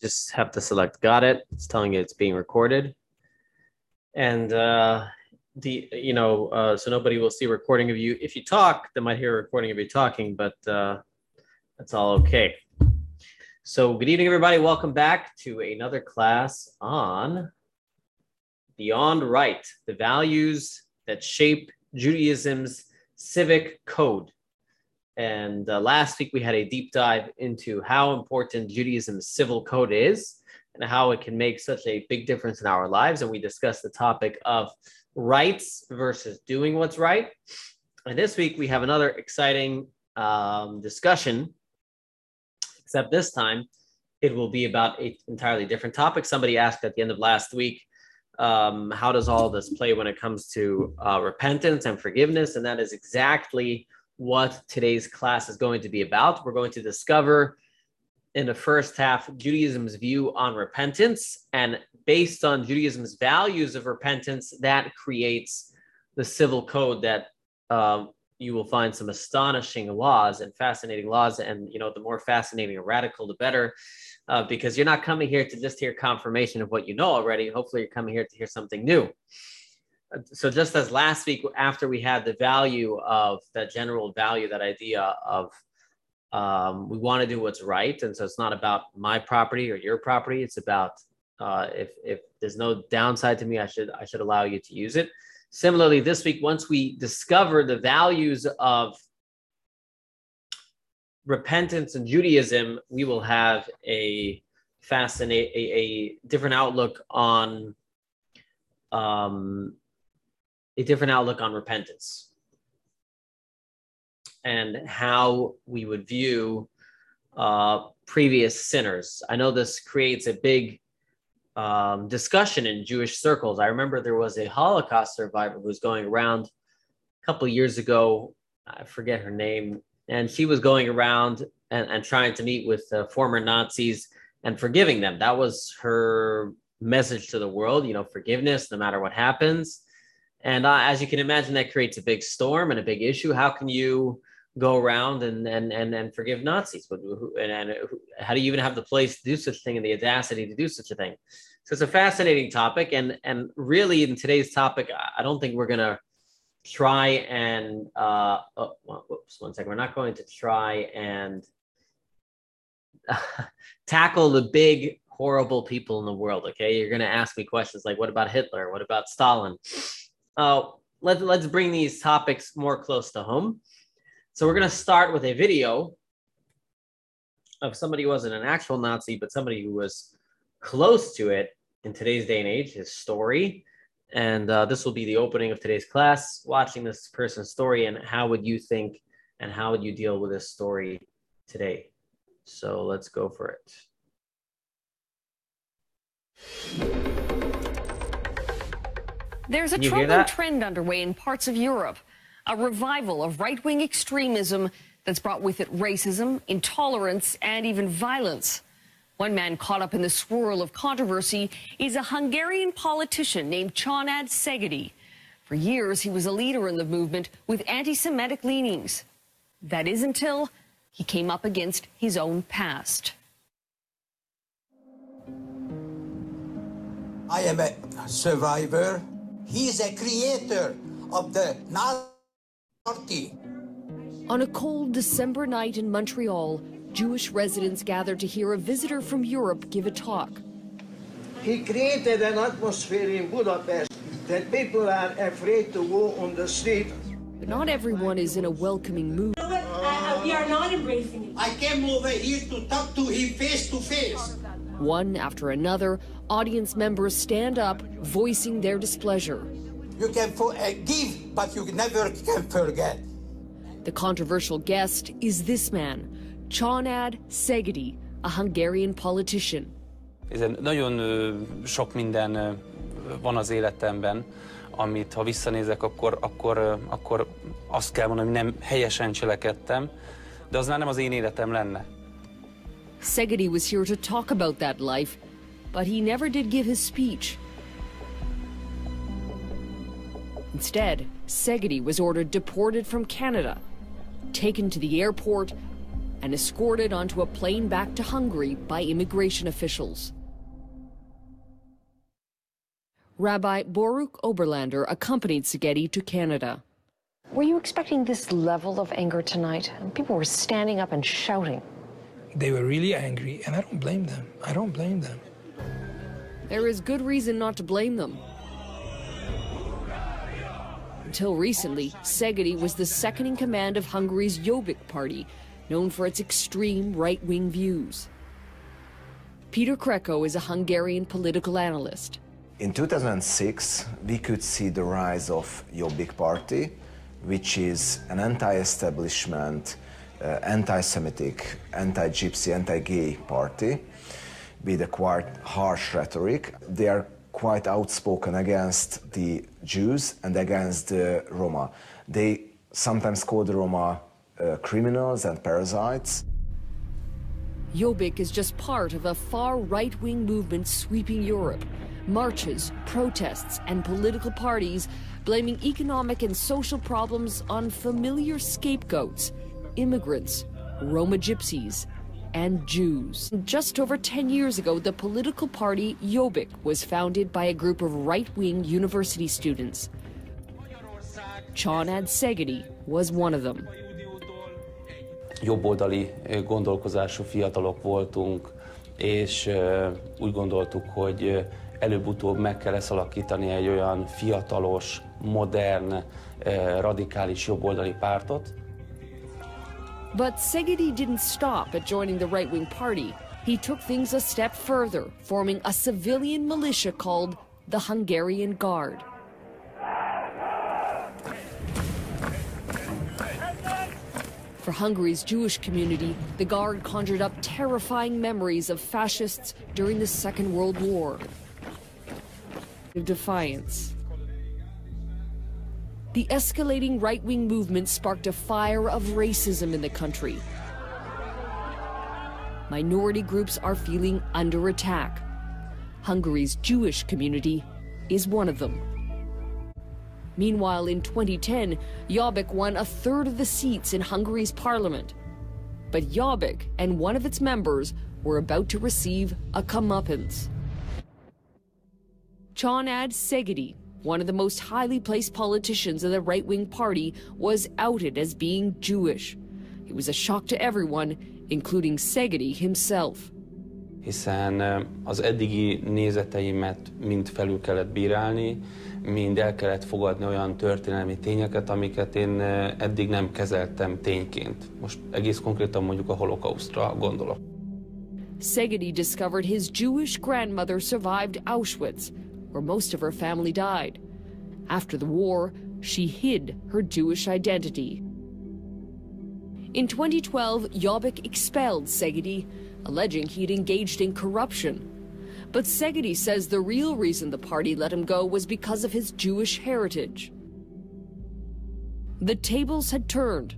Just have to select got it. It's telling you it's being recorded. And uh, the you know uh, so nobody will see a recording of you. If you talk, they might hear a recording of you talking, but uh, that's all okay. So good evening, everybody. Welcome back to another class on Beyond Right, the values that shape Judaism's civic code. And uh, last week we had a deep dive into how important Judaism's civil code is and how it can make such a big difference in our lives. And we discussed the topic of rights versus doing what's right. And this week we have another exciting um, discussion, except this time it will be about an entirely different topic. Somebody asked at the end of last week, um, how does all this play when it comes to uh, repentance and forgiveness? And that is exactly what today's class is going to be about. We're going to discover in the first half Judaism's view on repentance, and based on Judaism's values of repentance, that creates the civil code that um, you will find some astonishing laws and fascinating laws. And you know, the more fascinating and radical, the better, uh, because you're not coming here to just hear confirmation of what you know already. Hopefully, you're coming here to hear something new so just as last week after we had the value of that general value that idea of um, we want to do what's right. And so it's not about my property or your property. It's about uh, if if there's no downside to me i should i should allow you to use it. Similarly this week once we discover the values of repentance and judaism we will have a fascinate a, a different outlook on um, a different outlook on repentance and how we would view uh, previous sinners. I know this creates a big um, discussion in Jewish circles. I remember there was a Holocaust survivor who was going around a couple years ago. I forget her name, and she was going around and, and trying to meet with uh, former Nazis and forgiving them. That was her message to the world. You know, forgiveness, no matter what happens. And uh, as you can imagine, that creates a big storm and a big issue. How can you go around and and and, and forgive Nazis? And, and how do you even have the place to do such a thing and the audacity to do such a thing? So it's a fascinating topic. And and really, in today's topic, I don't think we're gonna try and uh, oh, whoops, one second. We're not going to try and tackle the big horrible people in the world. Okay, you're gonna ask me questions like, what about Hitler? What about Stalin? Uh, let, let's bring these topics more close to home. So we're going to start with a video of somebody who wasn't an actual Nazi, but somebody who was close to it in today's day and age, his story. And uh, this will be the opening of today's class, watching this person's story and how would you think and how would you deal with this story today? So let's go for it. There's a troubling trend underway in parts of Europe, a revival of right-wing extremism that's brought with it racism, intolerance, and even violence. One man caught up in the swirl of controversy is a Hungarian politician named Csanád Szegedi. For years, he was a leader in the movement with anti-Semitic leanings. That is until he came up against his own past. I am a survivor he is a creator of the Nazi Party. On a cold December night in Montreal, Jewish residents gathered to hear a visitor from Europe give a talk. He created an atmosphere in Budapest that people are afraid to go on the street. But not everyone is in a welcoming mood. Uh, uh, we are not embracing it. I came over here to talk to him face to face. One after another, audience members stand up, voicing their displeasure. You can forgive, uh, but you never can forget. The controversial guest is this man, Csanád Szegedi, a Hungarian politician. Ez nagyon sok minden van az életemben, amit ha visszanézek, akkor, akkor, akkor azt kell mondani, hogy nem helyesen cselekedtem, de az már nem az én életem lenne. Szegedi was here to talk about that life, but he never did give his speech. Instead, Szegedi was ordered deported from Canada, taken to the airport, and escorted onto a plane back to Hungary by immigration officials. Rabbi Baruch Oberlander accompanied Szegedi to Canada. Were you expecting this level of anger tonight? People were standing up and shouting. They were really angry, and I don't blame them. I don't blame them. There is good reason not to blame them. Until recently, Szegedi was the second in command of Hungary's Jobbik party, known for its extreme right-wing views. Peter Kreko is a Hungarian political analyst. In 2006, we could see the rise of Jobbik party, which is an anti-establishment, uh, anti-Semitic, anti-Gypsy, anti-gay party with a quite harsh rhetoric. They are quite outspoken against the Jews and against the Roma. They sometimes call the Roma uh, criminals and parasites. Jobbik is just part of a far right-wing movement sweeping Europe. Marches, protests, and political parties blaming economic and social problems on familiar scapegoats, immigrants, Roma gypsies, and Jews. Just over 10 years ago, the political party Jobbik was founded by a group of right-wing university students. Csanád Szegedi was one of them. Jobboldali eh, gondolkozású fiatalok voltunk, és eh, úgy gondoltuk, hogy eh, előbb-utóbb meg kell ezt alakítani egy olyan fiatalos, modern, radikális jobboldali pártot, But Szegedi didn't stop at joining the right wing party. He took things a step further, forming a civilian militia called the Hungarian Guard. For Hungary's Jewish community, the Guard conjured up terrifying memories of fascists during the Second World War. Defiance. The escalating right wing movement sparked a fire of racism in the country. Minority groups are feeling under attack. Hungary's Jewish community is one of them. Meanwhile, in 2010, Jobbik won a third of the seats in Hungary's parliament. But Jobbik and one of its members were about to receive a comeuppance. Csanád Szegedi one of the most highly placed politicians of the right wing party, was outed as being Jewish. It was a shock to everyone, including Szegedi himself. Hiszen eh, az eddigi nézeteimet mind felül kellett bírálni, mind el kellett fogadni olyan történelmi tényeket, amiket én eh, eddig nem kezeltem tényként. Most egész konkrétan mondjuk a holokausztra gondolok. Szegedi discovered his Jewish grandmother survived Auschwitz, where most of her family died. After the war, she hid her Jewish identity. In 2012, Jobbik expelled Szegedi, alleging he'd engaged in corruption. But Szegedi says the real reason the party let him go was because of his Jewish heritage. The tables had turned,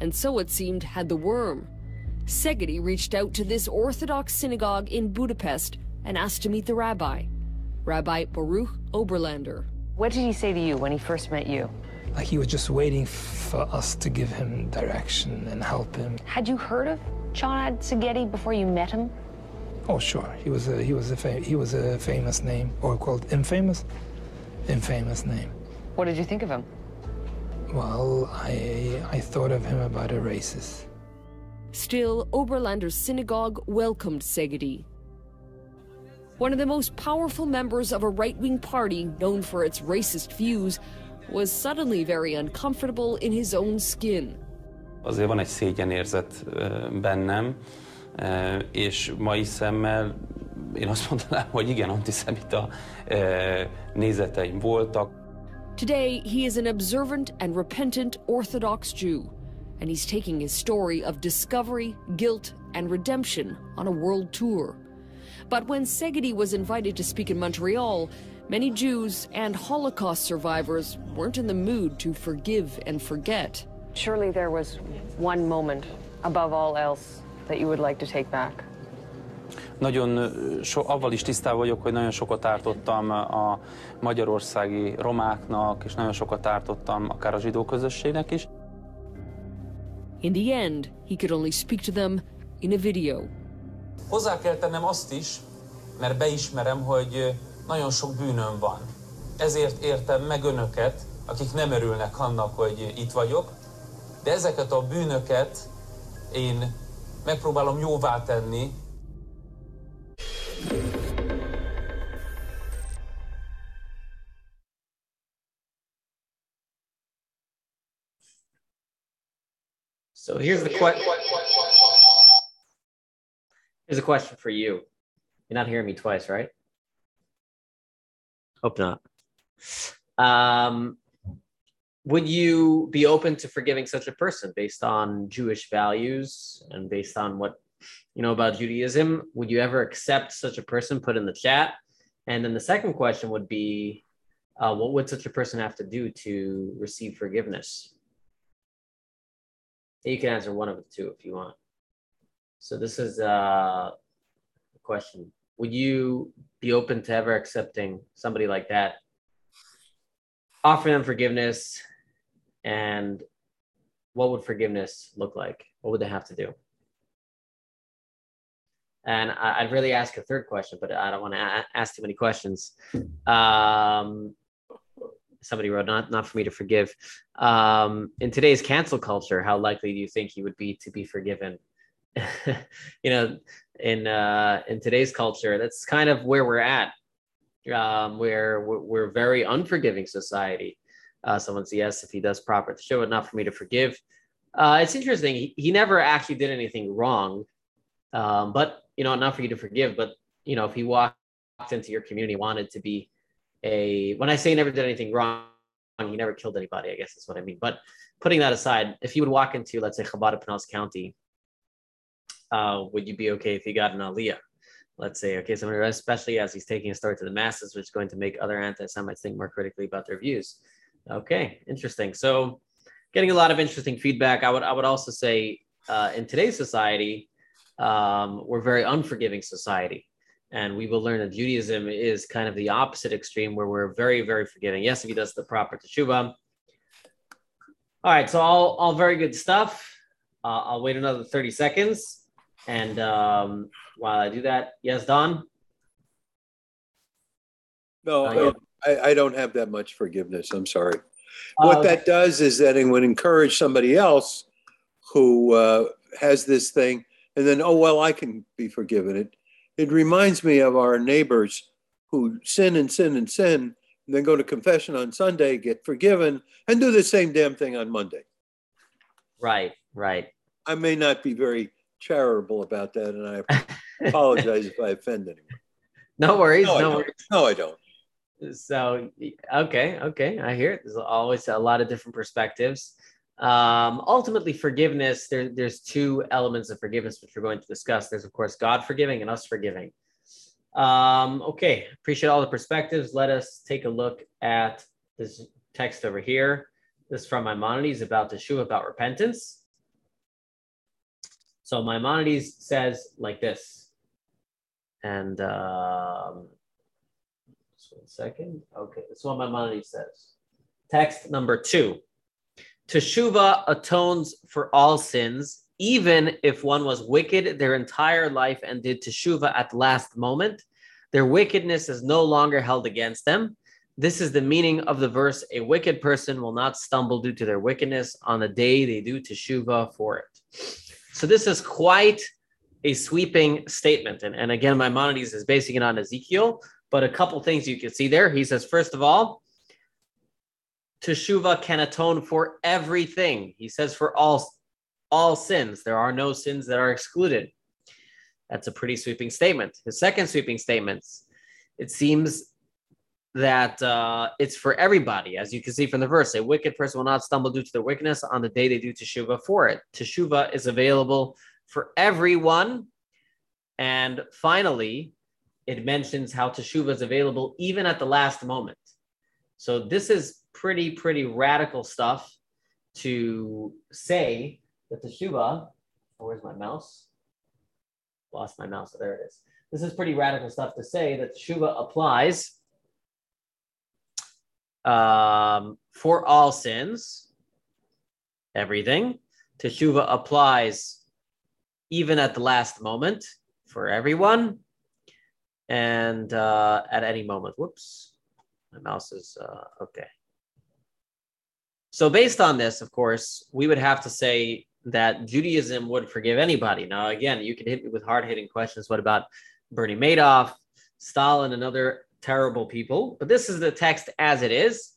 and so it seemed had the worm. Szegedi reached out to this Orthodox synagogue in Budapest and asked to meet the rabbi. Rabbi Baruch Oberlander. What did he say to you when he first met you? Like he was just waiting for us to give him direction and help him. Had you heard of Csanád Szegedi before you met him? Oh, sure. He was a he was a he was a famous name, or called infamous, infamous name. What did you think of him? Well, I I thought of him about a racist. Still, Oberlander's synagogue welcomed Szegedi one of the most powerful members of a right-wing party known for its racist views, was suddenly very uncomfortable in his own skin. Azért van egy szégyenérzet bennem, és mai szemmel én azt mondanám, hogy igen, antiszemita nézeteim voltak. Today, he is an observant and repentant Orthodox Jew, and he's taking his story of discovery, guilt, and redemption on a world tour. But when Szegedi was invited to speak in Montreal, many Jews and Holocaust survivors weren't in the mood to forgive and forget. Surely there was one moment, above all else, that you would like to take back. Nagyon so, avval is tisztában vagyok, hogy nagyon sokat ártottam a magyarországi romáknak, és nagyon sokat ártottam akár a zsidó közösségnek is. In the end, he could only speak to them in a video. Hozzá kell tennem azt is, mert beismerem, hogy nagyon sok bűnöm van. Ezért értem meg önöket, akik nem örülnek annak, hogy itt vagyok, de ezeket a bűnöket én megpróbálom jóvá tenni. So here's the question. Here's a question for you. You're not hearing me twice, right? Hope not. Um, would you be open to forgiving such a person based on Jewish values and based on what you know about Judaism? Would you ever accept such a person? Put in the chat. And then the second question would be, uh, what would such a person have to do to receive forgiveness? You can answer one of the two if you want. So this is uh, a question. Would you be open to ever accepting somebody like that? Offer them forgiveness, and what would forgiveness look like? What would they have to do? And I, would really ask a third question, but I don't want to ask too many questions. Um, somebody wrote, not not for me to forgive. Um, in today's cancel culture, how likely do you think you would be to be forgiven? you know, in uh, in today's culture, that's kind of where we're at. Um, where we're, we're very unforgiving society. Uh, someone says yes if he does proper show not for me to forgive. Uh, it's interesting. He, he never actually did anything wrong, um, but you know, not for you to forgive. But you know, if he walked into your community, wanted to be a when I say never did anything wrong, he never killed anybody. I guess that's what I mean. But putting that aside, if you would walk into let's say Chabad Pinellas County, uh, would you be okay if he got an Aliyah? Let's say, okay, so especially as he's taking a story to the masses, which is going to make other anti-Semites think more critically about their views. Okay, interesting. So, getting a lot of interesting feedback. I would I would also say uh, in today's society, um, we're very unforgiving society. And we will learn that Judaism is kind of the opposite extreme where we're very, very forgiving. Yes, if he does the proper teshuvah. All right, so all, all very good stuff. Uh, I'll wait another 30 seconds. And um, while I do that, yes, Don? No, uh, I, I, don't have that much forgiveness. I'm sorry. Uh, what that does is that it would encourage somebody else who uh, has this thing, and then, oh, well, I can be forgiven. It it reminds me of our neighbors who sin and sin and sin, and then go to confession on Sunday, get forgiven, and do the same damn thing on Monday. Right, right. I may not be very charitable about that, and I apologize if I offend anyone. No worries. No, no worries. No, I don't. So, okay, okay, I hear it. There's always a lot of different perspectives. Um, ultimately, forgiveness, there, there's two elements of forgiveness which we're going to discuss. There's, of course, God forgiving and us forgiving. Um, okay, appreciate all the perspectives. Let us take a look at this text over here. This is from Maimonides about the shoe about repentance. So Maimonides says like this, and um, just one second. Okay, this is what Maimonides says. Text number two. Teshuvah atones for all sins, even if one was wicked their entire life and did teshuvah at the last moment. Their wickedness is no longer held against them. This is the meaning of the verse A wicked person will not stumble due to their wickedness on the day they do teshuvah for it. So, this is quite a sweeping statement. And, and again, Maimonides is basing it on Ezekiel, but a couple things you can see there. He says, first of all, Teshuva can atone for everything. He says for all all sins. There are no sins that are excluded. That's a pretty sweeping statement. His second sweeping statement, it seems that uh, it's for everybody, as you can see from the verse. A wicked person will not stumble due to their wickedness on the day they do teshuva for it. Teshuva is available for everyone. And finally, it mentions how teshuva is available even at the last moment. So this is pretty, pretty radical stuff to say that teshuva, oh, where's my mouse? Lost my mouse. There it is. This is pretty radical stuff to say that teshuva applies um, for all sins, everything. teshuva applies even at the last moment for everyone and uh, at any moment. Whoops, my mouse is uh, okay. So, based on this, of course, we would have to say that Judaism would forgive anybody. Now, again, you can hit me with hard hitting questions. What about Bernie Madoff, Stalin, and other terrible people? But this is the text as it is.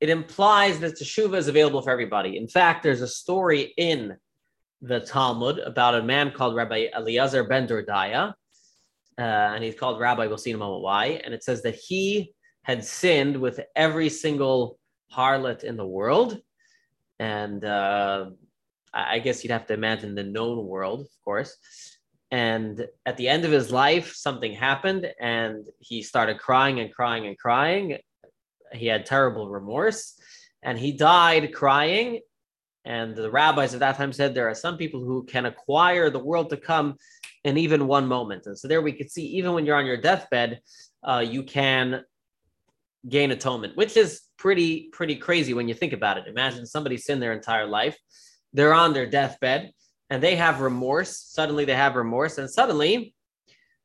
It implies that teshuva is available for everybody. In fact, there's a story in the Talmud about a man called Rabbi Eliezer ben Dordaya, uh, and he's called Rabbi. We'll see in a moment why. And it says that he had sinned with every single harlot in the world, and uh, I guess you'd have to imagine the known world, of course. And at the end of his life, something happened, and he started crying and crying and crying. He had terrible remorse, and he died crying and the rabbis at that time said there are some people who can acquire the world to come in even one moment. And so there we could see, even when you're on your deathbed, uh, you can gain atonement, which is pretty, pretty crazy when you think about it. Imagine somebody sinned their entire life, they're on their deathbed, and they have remorse. Suddenly they have remorse, and suddenly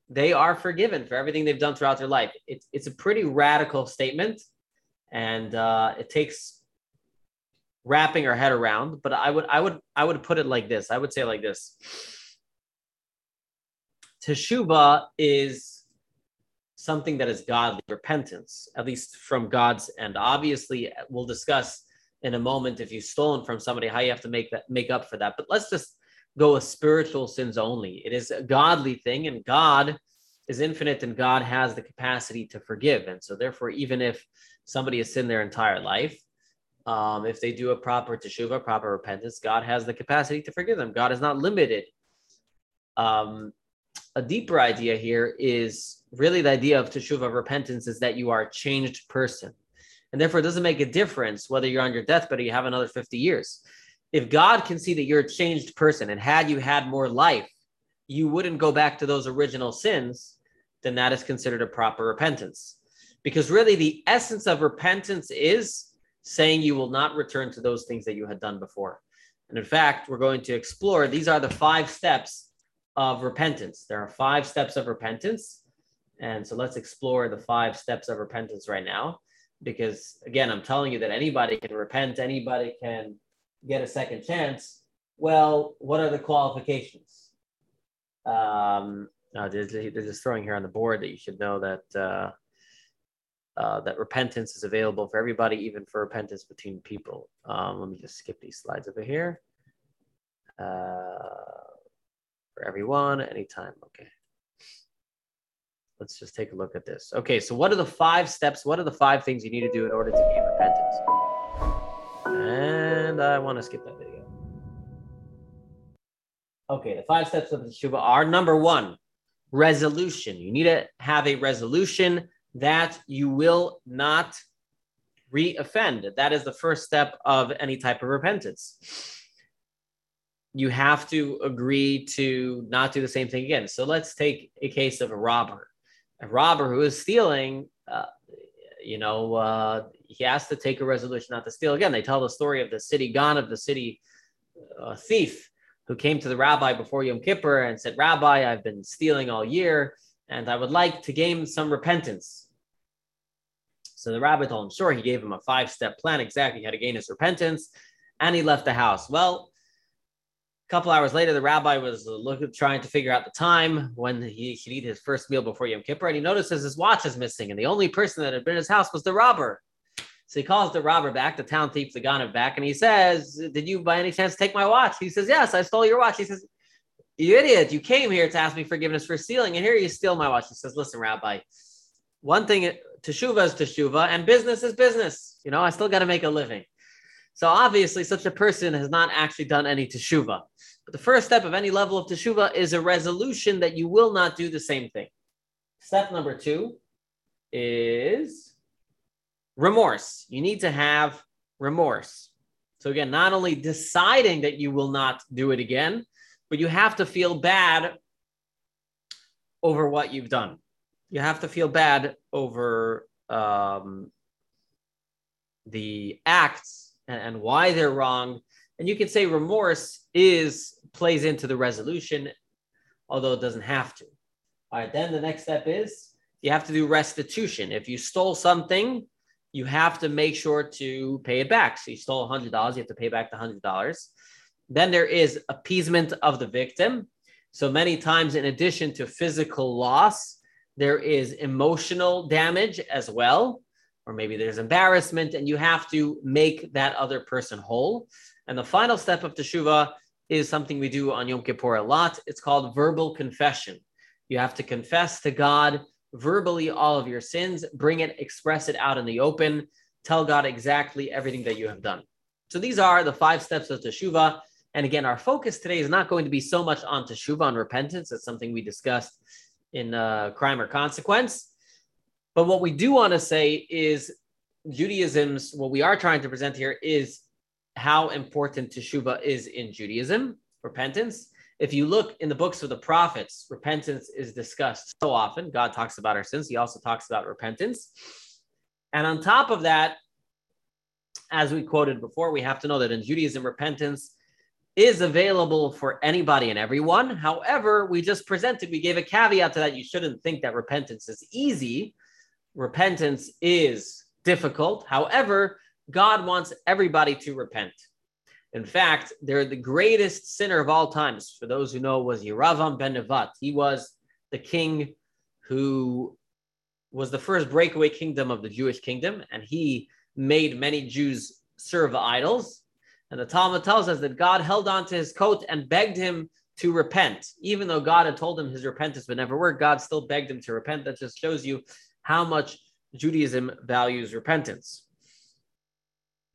they are forgiven for everything they've done throughout their life. It's, it's a pretty radical statement, and uh, it takes wrapping our head around but i would i would i would put it like this i would say like this teshuva is something that is godly repentance at least from god's end obviously we'll discuss in a moment if you've stolen from somebody how you have to make that make up for that but let's just go with spiritual sins only it is a godly thing and god is infinite and god has the capacity to forgive and so therefore even if somebody has sinned their entire life um, if they do a proper teshuva, proper repentance, God has the capacity to forgive them. God is not limited. Um, a deeper idea here is really the idea of teshuva repentance is that you are a changed person. And therefore, it doesn't make a difference whether you're on your deathbed or you have another 50 years. If God can see that you're a changed person and had you had more life, you wouldn't go back to those original sins, then that is considered a proper repentance. Because really, the essence of repentance is saying you will not return to those things that you had done before. And in fact, we're going to explore these are the five steps of repentance. There are five steps of repentance. And so let's explore the five steps of repentance right now. Because again, I'm telling you that anybody can repent, anybody can get a second chance. Well, what are the qualifications? Um, they're, they're just throwing here on the board that you should know that uh, uh, that repentance is available for everybody, even for repentance between people. Um, let me just skip these slides over here. Uh, for everyone, anytime. Okay. Let's just take a look at this. Okay, so what are the five steps? What are the five things you need to do in order to gain repentance? And I want to skip that video. Okay, the five steps of the Teshuva are number one, resolution. You need to have a resolution that you will not re-offend. That is the first step of any type of repentance. You have to agree to not do the same thing again. So let's take a case of a robber. A robber who is stealing, uh, you know, uh, he has to take a resolution not to steal again. They tell the story of the city Gan, of the city uh, thief who came to the rabbi before Yom Kippur and said, Rabbi, I've been stealing all year and I would like to gain some repentance. So the rabbi told him, sure, he gave him a five step plan exactly how to gain his repentance, and he left the house. Well, a couple hours later, the rabbi was looking, trying to figure out the time when he should eat his first meal before Yom Kippur, and he notices his watch is missing, and the only person that had been in his house was the robber. So he calls the robber back, the town thief, the Ganav back, and he says, Did you by any chance take my watch? He says, Yes, I stole your watch. He says, You idiot, you came here to ask me forgiveness for stealing, and here you steal my watch. He says, Listen, Rabbi, one thing teshuva is teshuva and business is business. You know, I still got to make a living. So obviously, such a person has not actually done any teshuva. But the first step of any level of teshuva is a resolution that you will not do the same thing. Step number two is remorse. You need to have remorse. So again, not only deciding that you will not do it again, but you have to feel bad over what you've done you have to feel bad over um, the acts and, and, why they're wrong And you can say remorse is plays into the resolution, although it doesn't have to. All right, then the next step is you have to do restitution. If you stole something, you have to make sure to pay it back. So you stole $100, you have to pay back the $100. Then there is appeasement of the victim. So many times, in addition to physical loss, there is emotional damage as well, or maybe there's embarrassment, and you have to make that other person whole. And the final step of teshuva is something we do on Yom Kippur a lot. It's called verbal confession. You have to confess to God verbally all of your sins, bring it, express it out in the open, tell God exactly everything that you have done. So these are the five steps of teshuva. And again, our focus today is not going to be so much on teshuva and repentance. That's something we discussed in uh, crime or consequence. But what we do want to say is Judaism's, what we are trying to present here is how important teshuva is in Judaism, repentance. If you look in the books of the prophets, repentance is discussed so often. God talks about our sins, He also talks about repentance. And on top of that, as we quoted before, we have to know that in Judaism, repentance is available for anybody and everyone. However, we just presented, we gave a caveat to that. You shouldn't think that repentance is easy. Repentance is difficult. However, God wants everybody to repent. In fact, they're the greatest sinner of all times. For those who know, was Yeravam ben Nevat. He was the king who was the first breakaway kingdom of the Jewish kingdom, and he made many Jews serve idols. And the Talmud tells us that God held on to his coat and begged him to repent. Even though God had told him his repentance would never work, God still begged him to repent. That just shows you how much Judaism values repentance.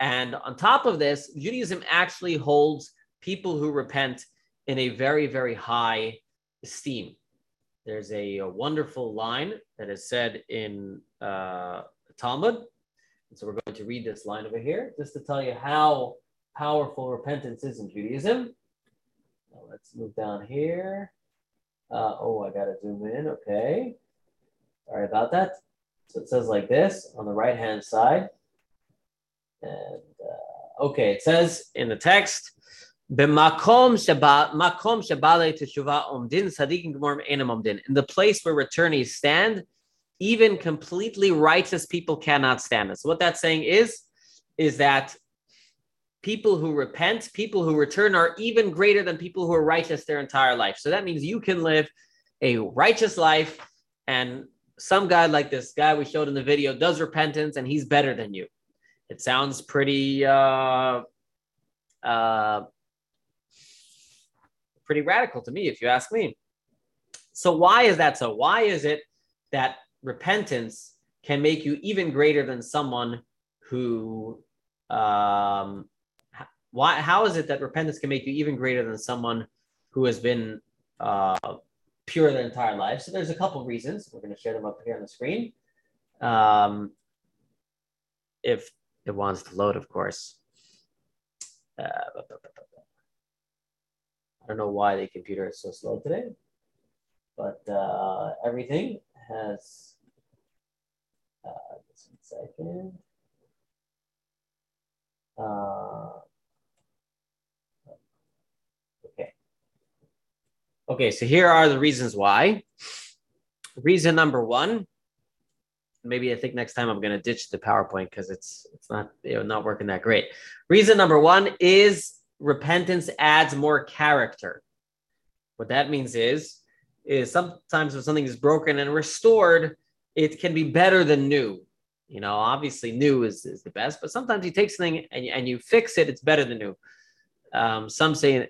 And on top of this, Judaism actually holds people who repent in a very, very high esteem. There's a, a wonderful line that is said in uh, Talmud. And so we're going to read this line over here just to tell you how powerful repentance is in Judaism. Now let's move down here. Uh, oh, I got to zoom in. Okay. Sorry about that. So it says like this on the right hand side. And uh, okay, it says in the text, "B'makom shabat makom shabale teshuva omdin sadikim gemorm enam omdin." In the place where returnees stand, even completely righteous people cannot stand. So what that's saying is, is that people who repent, people who return, are even greater than people who are righteous their entire life. So that means you can live a righteous life, and some guy like this guy we showed in the video does repentance, and he's better than you. It sounds pretty uh, uh, pretty radical to me, if you ask me. So why is that so? Why is it that repentance can make you even greater than someone who um, why how is it that repentance can make you even greater than someone who has been uh, pure their entire life so there's a couple reasons we're going to share them up here on the screen um, if it wants to load, of course. Uh, I don't know why the computer is so slow today, but uh, everything has. Uh, just one second. Uh, okay. Okay, so here are the reasons why. Reason number one maybe I think next time I'm going to ditch the PowerPoint because it's it's not you know, not working that great. Reason number one is repentance adds more character. What that means is is sometimes when something is broken and restored, it can be better than new. You know, obviously new is, is the best, but sometimes you take something and, and you fix it, it's better than new. Um, some say,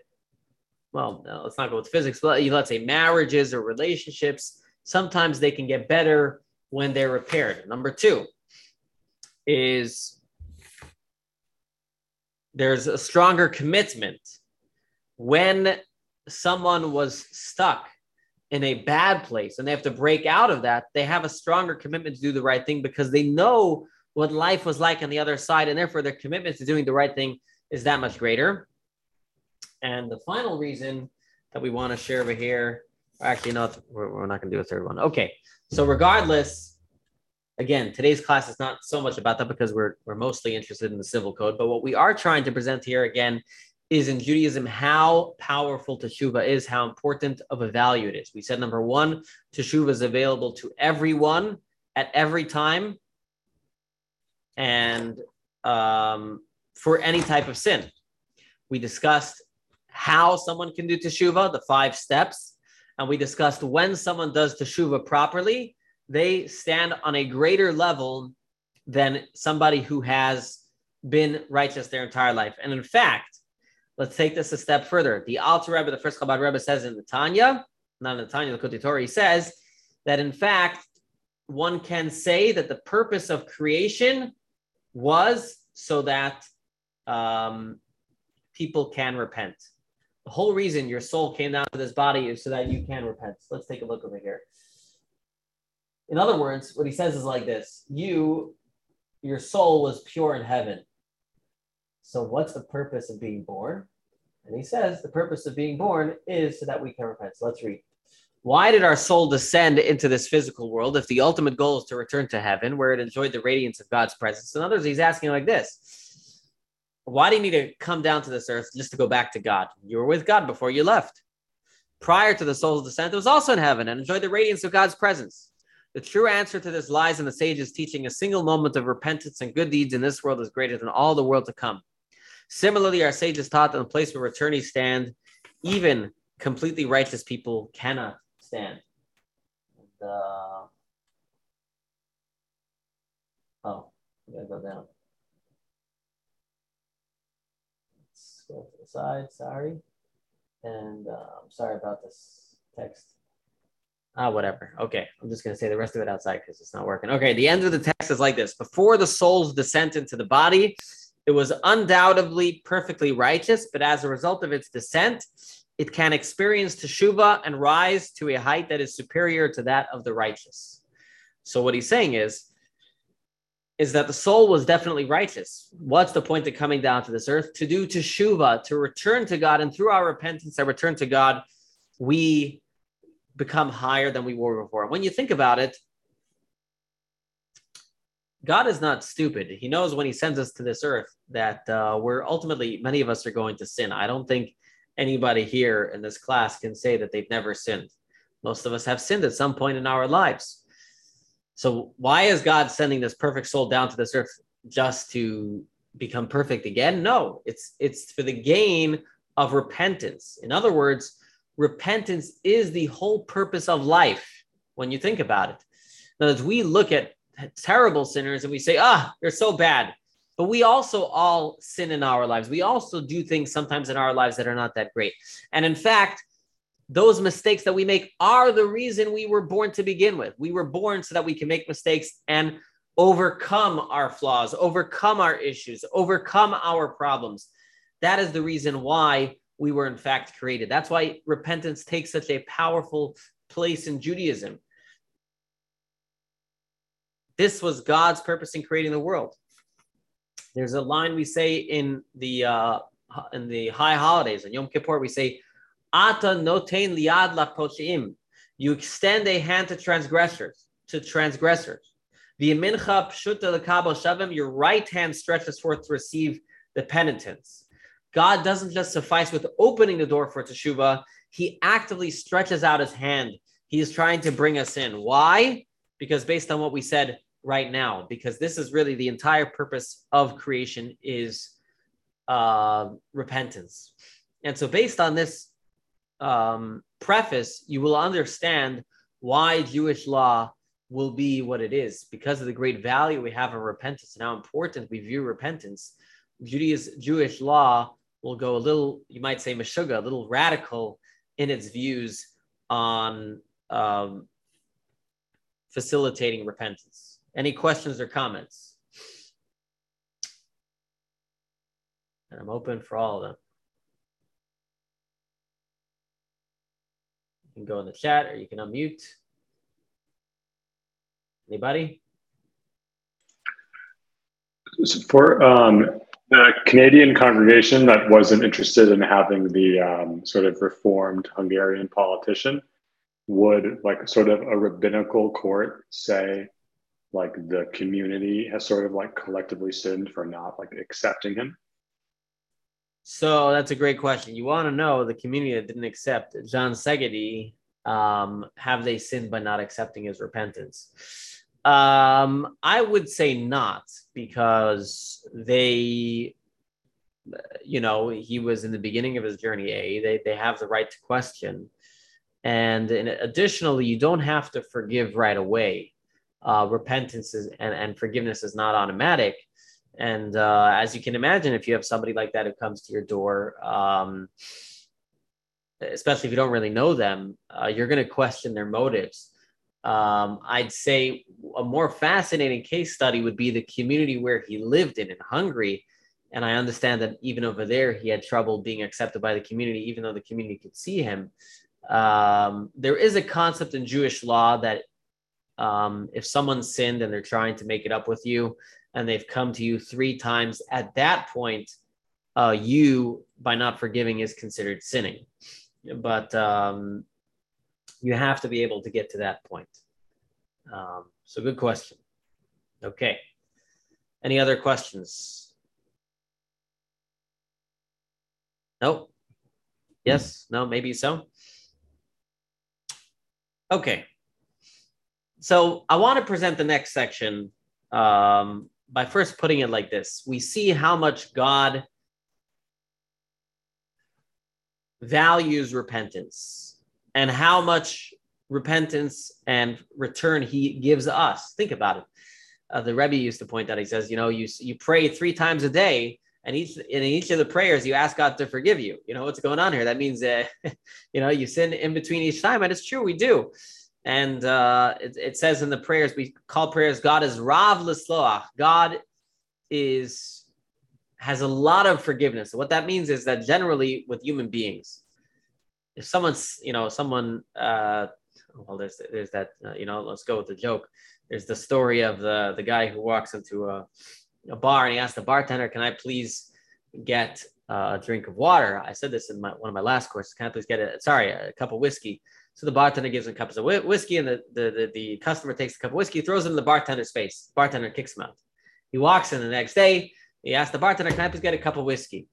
well, no, let's not go with physics, but let's say marriages or relationships, sometimes they can get better when they're repaired. Number two is there's a stronger commitment when someone was stuck in a bad place and they have to break out of that they have a stronger commitment to do the right thing because they know what life was like on the other side and therefore their commitment to doing the right thing is that much greater and the final reason that we want to share over here actually no we're, we're not going to do a third one okay so regardless, again, today's class is not so much about that because we're we're mostly interested in the civil code. But what we are trying to present here again is in Judaism how powerful teshuva is, how important of a value it is. We said number one, teshuva is available to everyone at every time and um, for any type of sin. We discussed how someone can do teshuva, the five steps, and we discussed when someone does teshuva properly, they stand on a greater level than somebody who has been righteous their entire life. And in fact, let's take this a step further. The Alter Rebbe, the first Chabad Rebbe, says in the Tanya, not in the Tanya, the Likutei Torah, he says that in fact, one can say that the purpose of creation was so that um, people can repent. The whole reason your soul came down to this body is so that you can repent. Let's take a look over here. In other words, what he says is like this You, your soul was pure in heaven. So, what's the purpose of being born? And he says the purpose of being born is so that we can repent. So, let's read. Why did our soul descend into this physical world if the ultimate goal is to return to heaven where it enjoyed the radiance of God's presence? In others, he's asking like this Why do you need to come down to this earth just to go back to God? You were with God before you left. Prior to the soul's descent, it was also in heaven and enjoyed the radiance of God's presence. The true answer to this lies in the sage's teaching. A single moment of repentance and good deeds in this world is greater than all the world to come. Similarly, our sages taught that the place where attorneys stand, even completely righteous people cannot stand. And, uh, oh, I gotta go down. Go to the side. Sorry, and I'm sorry about this text. Ah, whatever. Okay, I'm just gonna say the rest of it outside because it's not working. Okay, the end of the text is like this: Before the soul's descent into the body, it was undoubtedly perfectly righteous, but as a result of its descent, it can experience teshuva and rise to a height that is superior to that of the righteous. So what he's saying is, is that the soul was definitely righteous. What's the point of coming down to this earth? To do teshuva, to return to God, and through our repentance and return to God, we become higher than we were before. When you think about it, God is not stupid. He knows when He sends us to this earth that uh, we're ultimately, many of us are going to sin. I don't think anybody here in this class can say that they've never sinned. Most of us have sinned at some point in our lives. So, why is God sending this perfect soul down to this earth just to become perfect again? No, it's it's for the gain of repentance. In other words, repentance is the whole purpose of life when you think about it. Now, as we look at terrible sinners and we say, ah, they're so bad. But we also all sin in our lives. We also do things sometimes in our lives that are not that great. And in fact, those mistakes that we make are the reason we were born to begin with. We were born so that we can make mistakes and overcome our flaws, overcome our issues, overcome our problems. That is the reason why we were in fact created. That's why repentance takes such a powerful place in Judaism. This was God's purpose in creating the world. There's a line we say in the uh, in the high holidays on Yom Kippur. We say, "Ata notein liad laposhiim." You extend a hand to transgressors. To transgressors. The mincha pshuta lekabel shavim. Your right hand stretches forth to receive the penitence. God doesn't just suffice with opening the door for teshuva. He actively stretches out his hand. He is trying to bring us in. Why? Because based on what we said, right now because this is really the entire purpose of creation is uh, repentance and so based on this um, preface you will understand why jewish law will be what it is because of the great value we have of repentance and how important we view repentance Judaism, jewish law will go a little you might say meshuga a little radical in its views on um, facilitating repentance any questions or comments? And I'm open for all of them. Can go in the chat or you can unmute. Anybody? For um, the Canadian congregation that wasn't interested in having the um, sort of reformed Hungarian politician, would like sort of a rabbinical court say like the community has sort of like collectively sinned for not like accepting him So that's a great question. You want to know the community that didn't accept John Szegedi, um, have they sinned by not accepting his repentance? Um, I would say not because they, you know, he was in the beginning of his journey. A, they they have the right to question, and in, additionally, you don't have to forgive right away. Uh, repentance is, and and forgiveness is not automatic. And uh, as you can imagine, if you have somebody like that who comes to your door, um, especially if you don't really know them, uh, you're going to question their motives. Um, I'd say a more fascinating case study would be the community where he lived in in Hungary. And I understand that even over there, he had trouble being accepted by the community, even though the community could see him. Um, there is a concept in Jewish law that um, if someone sinned and they're trying to make it up with you, and they've come to you three times, at that point, uh, you, by not forgiving, is considered sinning. But um, you have to be able to get to that point. Um, so, good question. Okay. Any other questions? Nope. Yes, no, maybe so. Okay. So, I want to present the next section um, by first putting it like this we see how much God values repentance and how much repentance and return he gives us. Think about it. Uh, the Rebbe used to point out, he says, you know, you, you pray three times a day, and each in each of the prayers, you ask God to forgive you. You know, what's going on here? That means that, you know, you sin in between each time. And it's true, we do. And uh, it, it, says in the prayers, we call prayers, God is Rav Lisloach. God is has a lot of forgiveness. what that means is that generally with human beings, if someone's, you know, someone, uh, well, there's there's that, uh, you know, let's go with the joke. There's the story of the the guy who walks into a, a bar and he asks the bartender, "Can I please get uh, a drink of water?" I said this in my, one of my last courses. Can I please get a sorry a cup of whiskey? So the bartender gives him cups of whiskey, and the, the, the, the, customer takes a cup of whiskey, throws it in the bartender's face. Bartender kicks him out. He walks in the next day. He asks the bartender, "Can I please get a cup of whiskey?"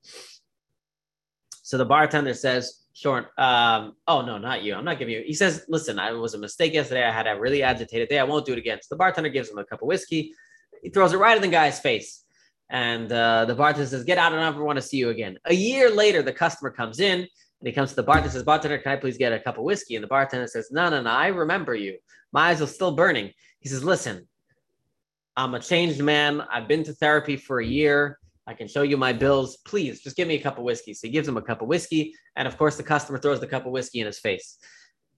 So the bartender says, "Sure." Um, oh no, not you. I'm not giving you. He says, "Listen, I was a mistake yesterday. I had a really agitated day. I won't do it again." So the bartender gives him a cup of whiskey. He throws it right in the guy's face. And uh, the bartender says, Get out, I don't ever want to see you again. A year later, the customer comes in. And he comes to the bar. bartender says, Bartender, can I please get a cup of whiskey? And the bartender says, No, no, no, I remember you. My eyes are still burning. He says, Listen, I'm a changed man. I've been to therapy for a year. I can show you my bills. Please just give me a cup of whiskey. So he gives him a cup of whiskey. And of course, the customer throws the cup of whiskey in his face.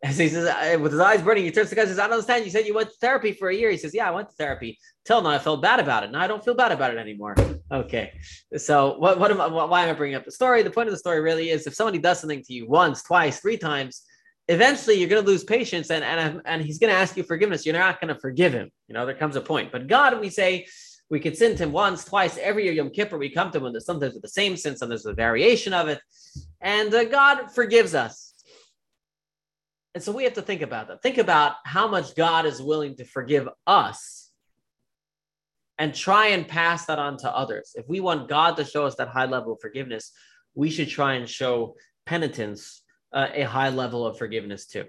As he says, with his eyes burning, he turns to the guy and says, I don't understand. You said you went to therapy for a year. He says, Yeah, I went to therapy. Till now, I felt bad about it. Now I don't feel bad about it anymore. Okay. So what, what am I, why am I bringing up the story? The point of the story really is if somebody does something to you once, twice, three times, eventually you're going to lose patience and, and, and he's going to ask you forgiveness. You're not going to forgive him. You know, there comes a point. But God, we say, we could sin to him once, twice, every year Yom Kippur. We come to him and sometimes with the same sin, sometimes with a variation of it. And uh, God forgives us. And so we have to think about that. Think about how much God is willing to forgive us and try and pass that on to others. If we want God to show us that high level of forgiveness, we should try and show penitence uh, a high level of forgiveness too.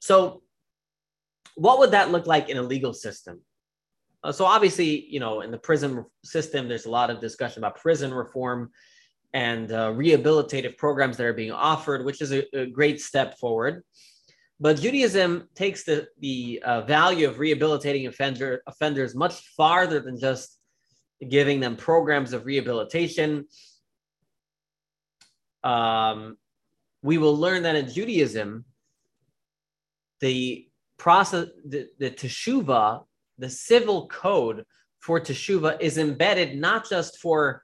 So, what would that look like in a legal system? Uh, so, obviously, you know, in the prison system, there's a lot of discussion about prison reform and uh, rehabilitative programs that are being offered, which is a, a great step forward. But Judaism takes the, the uh, value of rehabilitating offender, offenders much farther than just giving them programs of rehabilitation. Um, we will learn that in Judaism, the process, the, the teshuva, the civil code for teshuva is embedded not just for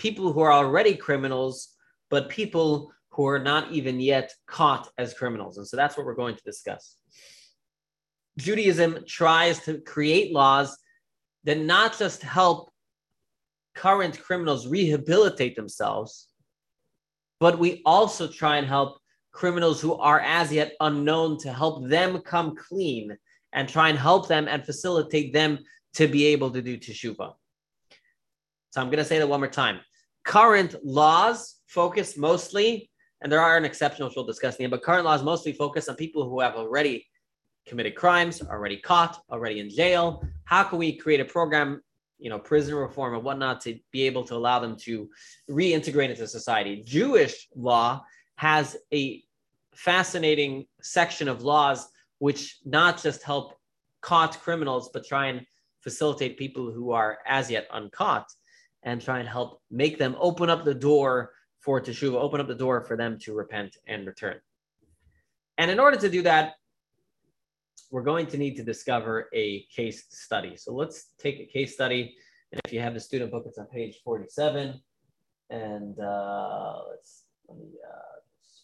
people who are already criminals, but people who are not even yet caught as criminals. And so that's what we're going to discuss. Judaism tries to create laws that not just help current criminals rehabilitate themselves, but we also try and help criminals who are as yet unknown to help them come clean and try and help them and facilitate them to be able to do teshuva. So I'm going to say that one more time. Current laws focus mostly, and there are an exception which we'll discuss in the end, but current laws mostly focus on people who have already committed crimes, already caught, already in jail. How can we create a program, you know, prison reform and whatnot to be able to allow them to reintegrate into society? Jewish law has a fascinating section of laws which not just help caught criminals, but try and facilitate people who are as yet uncaught and try and help make them open up the door for teshuva, open up the door for them to repent and return. And in order to do that, we're going to need to discover a case study. So let's take a case study. And if you have the student book, it's on page 47. And uh, let's let me uh,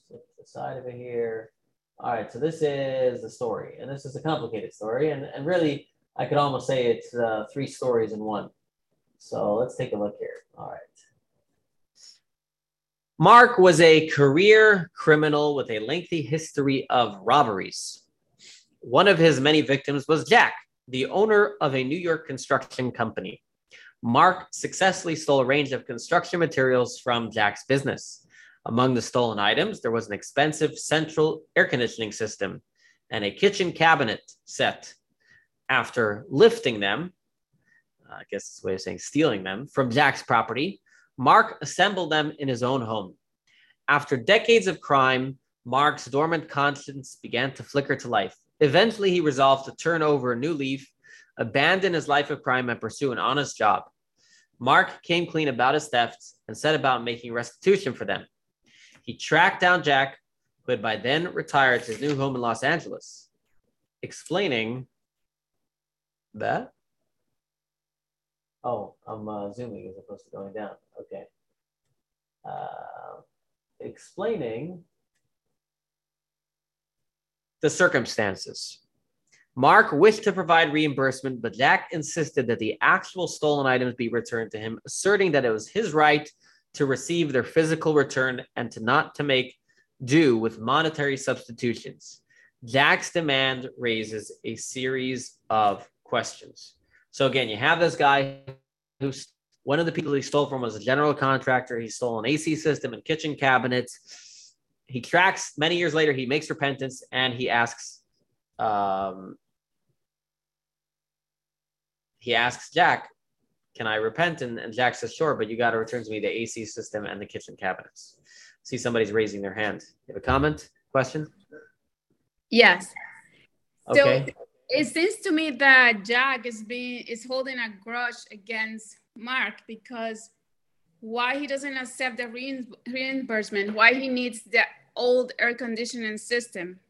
flip the side of it here. All right, so this is the story, and this is a complicated story, and, and really, I could almost say it's uh, three stories in one. So let's take a look here. All right. Mark was a career criminal with a lengthy history of robberies. One of his many victims was Jack, the owner of a New York construction company. Mark successfully stole a range of construction materials from Jack's business. Among the stolen items, there was an expensive central air conditioning system and a kitchen cabinet set. After lifting them, I guess it's a way of saying stealing them from Jack's property, Mark assembled them in his own home. After decades of crime, Mark's dormant conscience began to flicker to life. Eventually, he resolved to turn over a new leaf, abandon his life of crime, and pursue an honest job. Mark came clean about his thefts and set about making restitution for them. He tracked down Jack, who had by then retired to his new home in Los Angeles, explaining that Oh, I'm uh, zooming as opposed to going down. Okay. Uh, explaining the circumstances. Mark wished to provide reimbursement, but Jack insisted that the actual stolen items be returned to him, asserting that it was his right to receive their physical return and to not to make do with monetary substitutions. Jack's demand raises a series of questions. So again, you have this guy who's one of the people he stole from was a general contractor. He stole an AC system and kitchen cabinets. He tracks many years later. He makes repentance and he asks, um, he asks Jack, "Can I repent?" And, and Jack says, "Sure, but you got to return to me the AC system and the kitchen cabinets." See, somebody's raising their hand. You have a comment, question? Yes. Okay. So it seems to me that Jack is being is holding a grudge against Mark because why he doesn't accept the reimbursement, why he needs the old air conditioning system.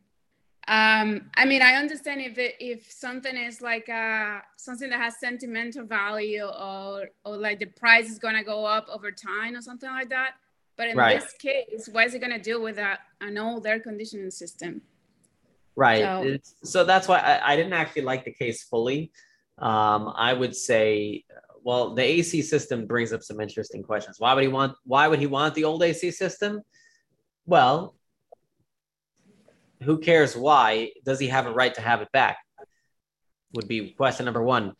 Um, I mean, I understand if it, if something is like uh, something that has sentimental value or or like the price is gonna go up over time or something like that. But in right. this case, why is it gonna deal with a, an old air conditioning system? Right. So, so that's why I, I, didn't actually like the case fully. Um, I would say, well, the AC system brings up some interesting questions. Why would he want? Why would he want the old AC system? Well, who cares why? Does he have a right to have it back? Would be question number one.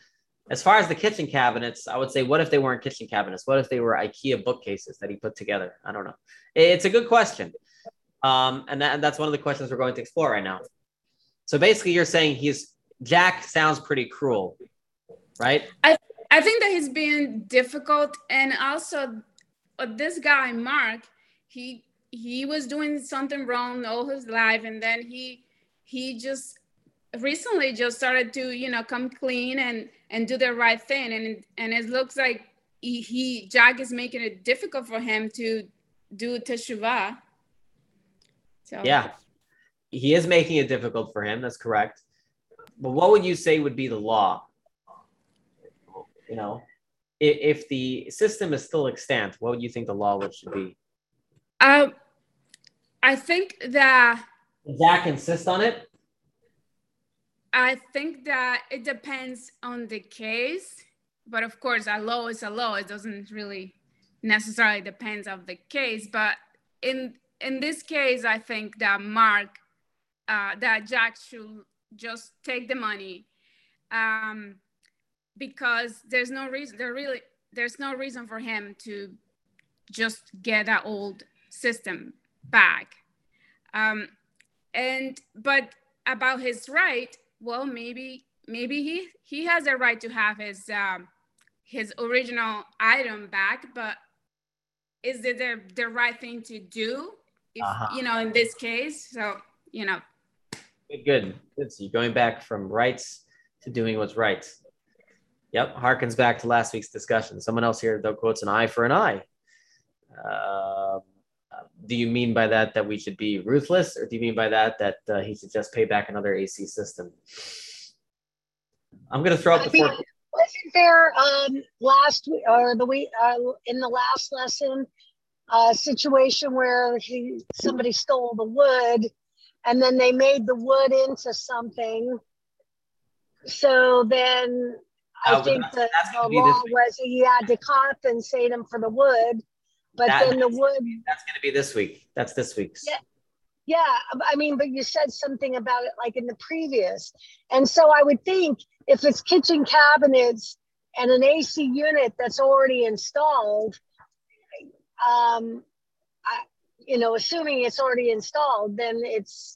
As far as the kitchen cabinets, I would say, what if they weren't kitchen cabinets? What if they were IKEA bookcases that he put together? I don't know. It's a good question. Um, and, that, and that's one of the questions we're going to explore right now. So basically, you're saying he's Jack sounds pretty cruel, right? I I think that he's being difficult, and also uh, this guy Mark, he he was doing something wrong all his life, and then he he just recently just started to you know come clean and and do the right thing, and and it looks like he, he Jack is making it difficult for him to do teshuvah. So. Yeah, he is making it difficult for him. That's correct. But what would you say would be the law? You know, if, if the system is still extant, what would you think the law would should be? Um, I think that Zach insist on it. I think that it depends on the case, but of course, a law is a law. It doesn't really necessarily depends of the case. But in in this case, I think that Mark uh, that Jack should just take the money um, because there's no reason there really there's no reason for him to just get that old system back. Um, and but about his right, well, maybe maybe he he has a right to have his um, his original item back, but is it the, the right thing to do? If, Uh-huh. You know, in this case, so you know, Good, good. Good. So you're going back from rights to doing what's right. Yep, harkens back to last week's discussion. Someone else here though quotes an eye for an eye. Uh, do you mean by that that we should be ruthless, or do you mean by that that uh, he should just pay back another AC system? I'm going to throw out the mean, four. wasn't there um, last week or the week uh, in the last lesson a situation where he somebody stole the wood and then they made the wood into something? So then I think the, the law was he had to compensate him for the wood, but That- then the wood That's going to be this week. That's this week's. Yeah. Yeah, I mean, but you said something about it like in the previous. And so I would think if it's kitchen cabinets and an AC unit that's already installed, um, I, you know, assuming it's already installed, then it's,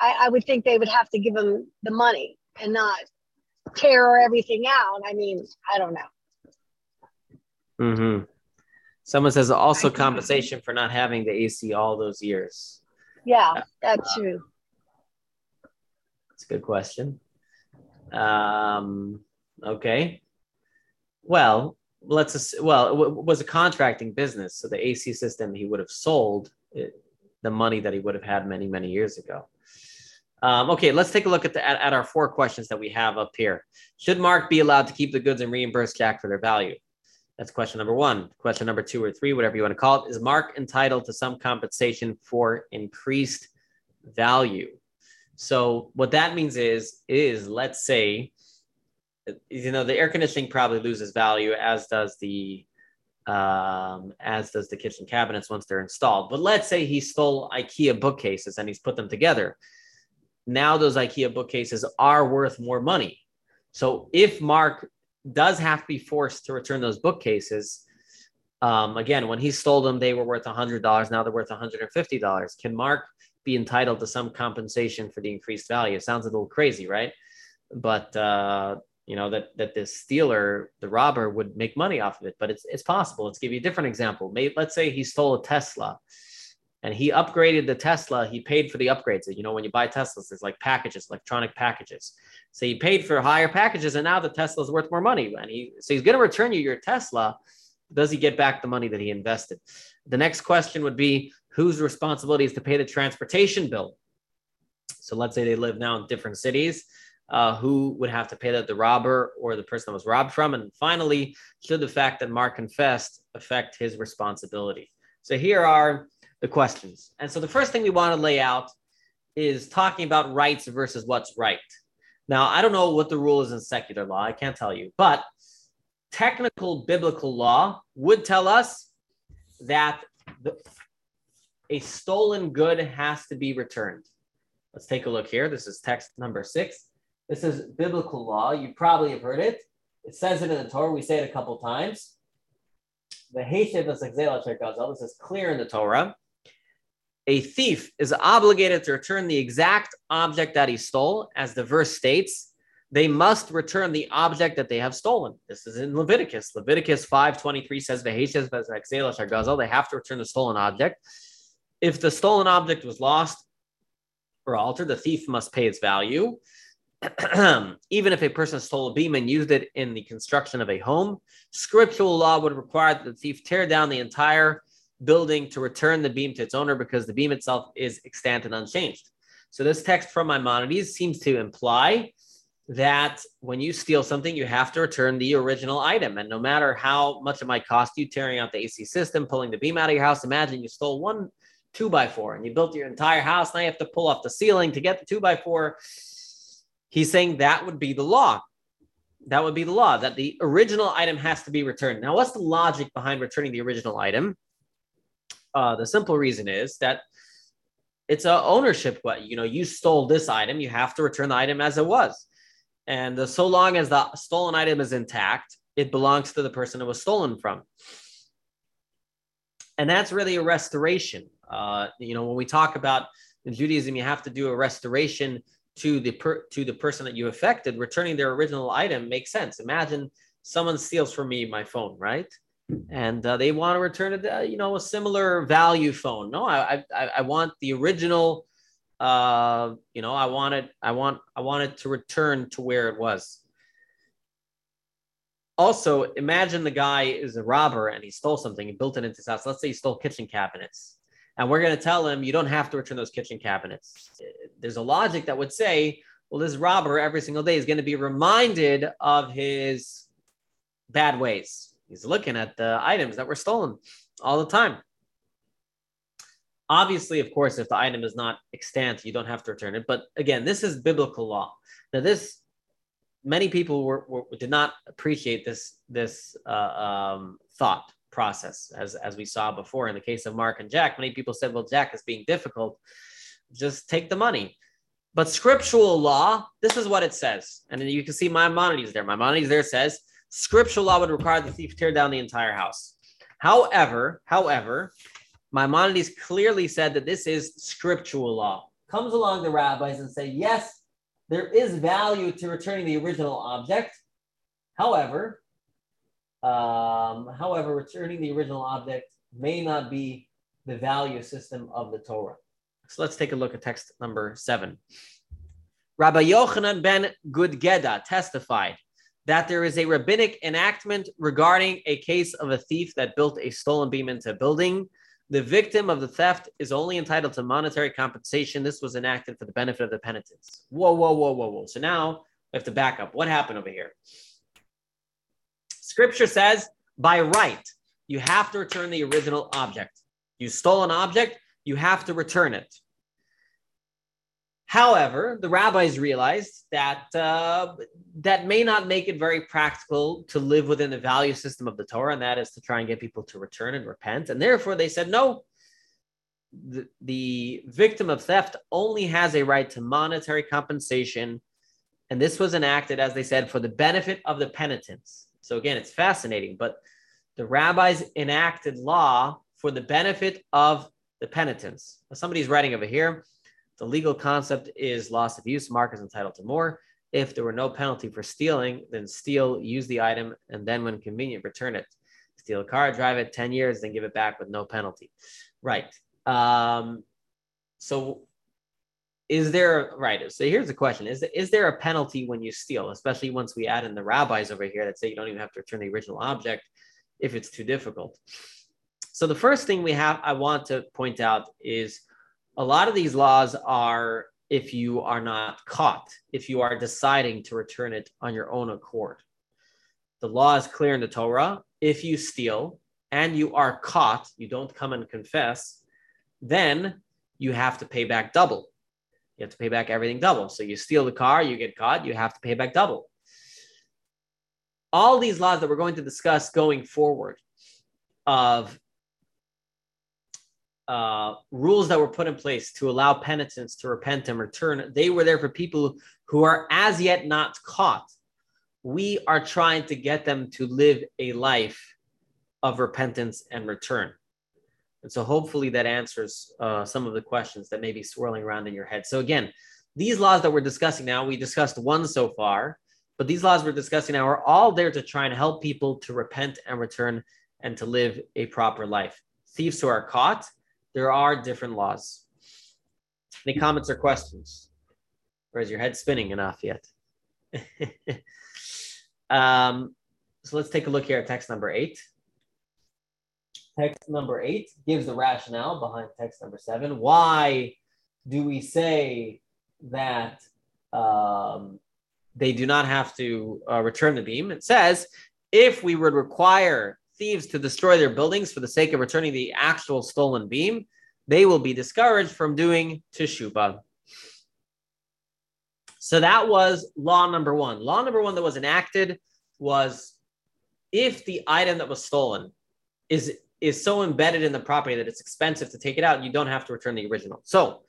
I, I would think they would have to give them the money and not tear everything out. I mean, I don't know. Mm-hmm. Someone says also compensation for not having the AC all those years. Yeah, that's true. It's a good question. Um, okay. Well, let's well, it was a contracting business, so the AC system he would have sold it, the money that he would have had many many years ago. Um, okay, let's take a look at the at, at our four questions that we have up here. Should Mark be allowed to keep the goods and reimburse Jack for their value? That's question number one. Question number two or three, whatever you want to call it, is Mark entitled to some compensation for increased value? So what that means is, is let's say, you know, the air conditioning probably loses value, as does the, um, as does the kitchen cabinets once they're installed. But let's say he stole IKEA bookcases and he's put them together. Now those IKEA bookcases are worth more money. So if Mark does have to be forced to return those bookcases, um, again, when he stole them, they were worth $100. Now they're worth $150. Can Mark be entitled to some compensation for the increased value? Sounds a little crazy, right? But uh, you know that that this stealer, the robber, would make money off of it. But it's it's possible. Let's give you a different example. Maybe let's say he stole a Tesla, and he upgraded the Tesla. He paid for the upgrades. You know, when you buy Teslas, there's like packages, electronic packages. So he paid for higher packages, and now the Tesla is worth more money. And he so he's going to return you your Tesla. Does he get back the money that he invested? The next question would be whose responsibility is to pay the transportation bill? So let's say they live now in different cities. Uh, who would have to pay that? The robber or the person that was robbed from? And finally, should the fact that Mark confessed affect his responsibility? So here are the questions. And so the first thing we want to lay out is talking about rights versus what's right. Now, I don't know what the rule is in secular law. I can't tell you, but technical biblical law would tell us that the, a stolen good has to be returned. Let's take a look here. This is text number six. This is biblical law. You probably have heard it. It says it in the Torah. We say it a couple times. The Heshev This is clear in the Torah. A thief is obligated to return the exact object that he stole, as the verse states. They must return the object that they have stolen. This is in Leviticus. Leviticus 5:23 says, They have to return the stolen object. If the stolen object was lost or altered, the thief must pay its value. Even if a person stole a beam and used it in the construction of a home, scriptural law would require that the thief tear down the entire building to return the beam to its owner because the beam itself is extant and unchanged. So this text from Maimonides seems to imply that when you steal something, you have to return the original item. And no matter how much it might cost you tearing out the AC system, pulling the beam out of your house, imagine you stole one two by four and you built your entire house. Now you have to pull off the ceiling to get the two by four. He's saying that would be the law. That would be the law that the original item has to be returned. Now, what's the logic behind returning the original item? Uh, the simple reason is that it's a ownership. What you know, you stole this item, you have to return the item as it was, and uh, so long as the stolen item is intact, it belongs to the person it was stolen from. And that's really a restoration. Uh, you know, when we talk about in Judaism, you have to do a restoration to the per, to the person that you affected. Returning their original item makes sense. Imagine someone steals from me my phone, right? And uh, they want to return it, uh, you know, a similar value phone. No, I I, I want the original. Uh, you know, I want it. I want I want it to return to where it was. Also, imagine the guy is a robber and he stole something and built it into his house. Let's say he stole kitchen cabinets and we're going to tell him you don't have to return those kitchen cabinets. There's a logic that would say, well, this robber every single day is going to be reminded of his bad ways. He's looking at the items that were stolen all the time. Obviously, of course, if the item is not extant, you don't have to return it. But again, this is biblical law. Now, this many people were, were did not appreciate this this uh, um, thought process, as as we saw before in the case of Mark and Jack. Many people said, "Well, Jack is being difficult. Just take the money." But scriptural law, this is what it says, and you can see Maimonides there. Maimonides there says scriptural law would require the thief to tear down the entire house. However, however, Maimonides clearly said that this is scriptural law. Comes along the rabbis and say, yes, there is value to returning the original object. However, um, however, returning the original object may not be the value system of the Torah. So let's take a look at text number seven. Rabbi Yochanan ben Gudgeda testified that there is a rabbinic enactment regarding a case of a thief that built a stolen beam into a building. The victim of the theft is only entitled to monetary compensation. This was enacted for the benefit of the penitents. Whoa, whoa, whoa, whoa, whoa. So now we have to back up. What happened over here? Scripture says by right, you have to return the original object. You stole an object, you have to return it. However, the rabbis realized that uh, that may not make it very practical to live within the value system of the Torah, and that is to try and get people to return and repent. And therefore, they said, no, the, the victim of theft only has a right to monetary compensation. And this was enacted, as they said, for the benefit of the penitents. So again, it's fascinating, but the rabbis enacted law for the benefit of the penitents. Now, somebody's writing over here. The legal concept is loss of use. Mark is entitled to more. If there were no penalty for stealing, then steal, use the item, and then when convenient, return it. Steal a car, drive it 10 years, then give it back with no penalty. Right. Um, so is there right so here's the question is, is there a penalty when you steal especially once we add in the rabbis over here that say you don't even have to return the original object if it's too difficult so the first thing we have i want to point out is a lot of these laws are if you are not caught if you are deciding to return it on your own accord the law is clear in the torah if you steal and you are caught you don't come and confess then you have to pay back double you have to pay back everything double. So you steal the car, you get caught, you have to pay back double. All these laws that we're going to discuss going forward of uh, rules that were put in place to allow penitents to repent and return, they were there for people who are as yet not caught. We are trying to get them to live a life of repentance and return. And so hopefully that answers uh, some of the questions that may be swirling around in your head. So again, these laws that we're discussing now, we discussed one so far, but these laws we're discussing now are all there to try and help people to repent and return and to live a proper life. Thieves who are caught, there are different laws. Any comments or questions? Or is your head spinning enough yet? um, so let's take a look here at text number eight. Text number eight gives the rationale behind text number seven. Why do we say that um, they do not have to uh, return the beam? It says if we would require thieves to destroy their buildings for the sake of returning the actual stolen beam, they will be discouraged from doing teshuvah. So that was law number one. Law number one that was enacted was if the item that was stolen is is so embedded in the property that it's expensive to take it out, you don't have to return the original. So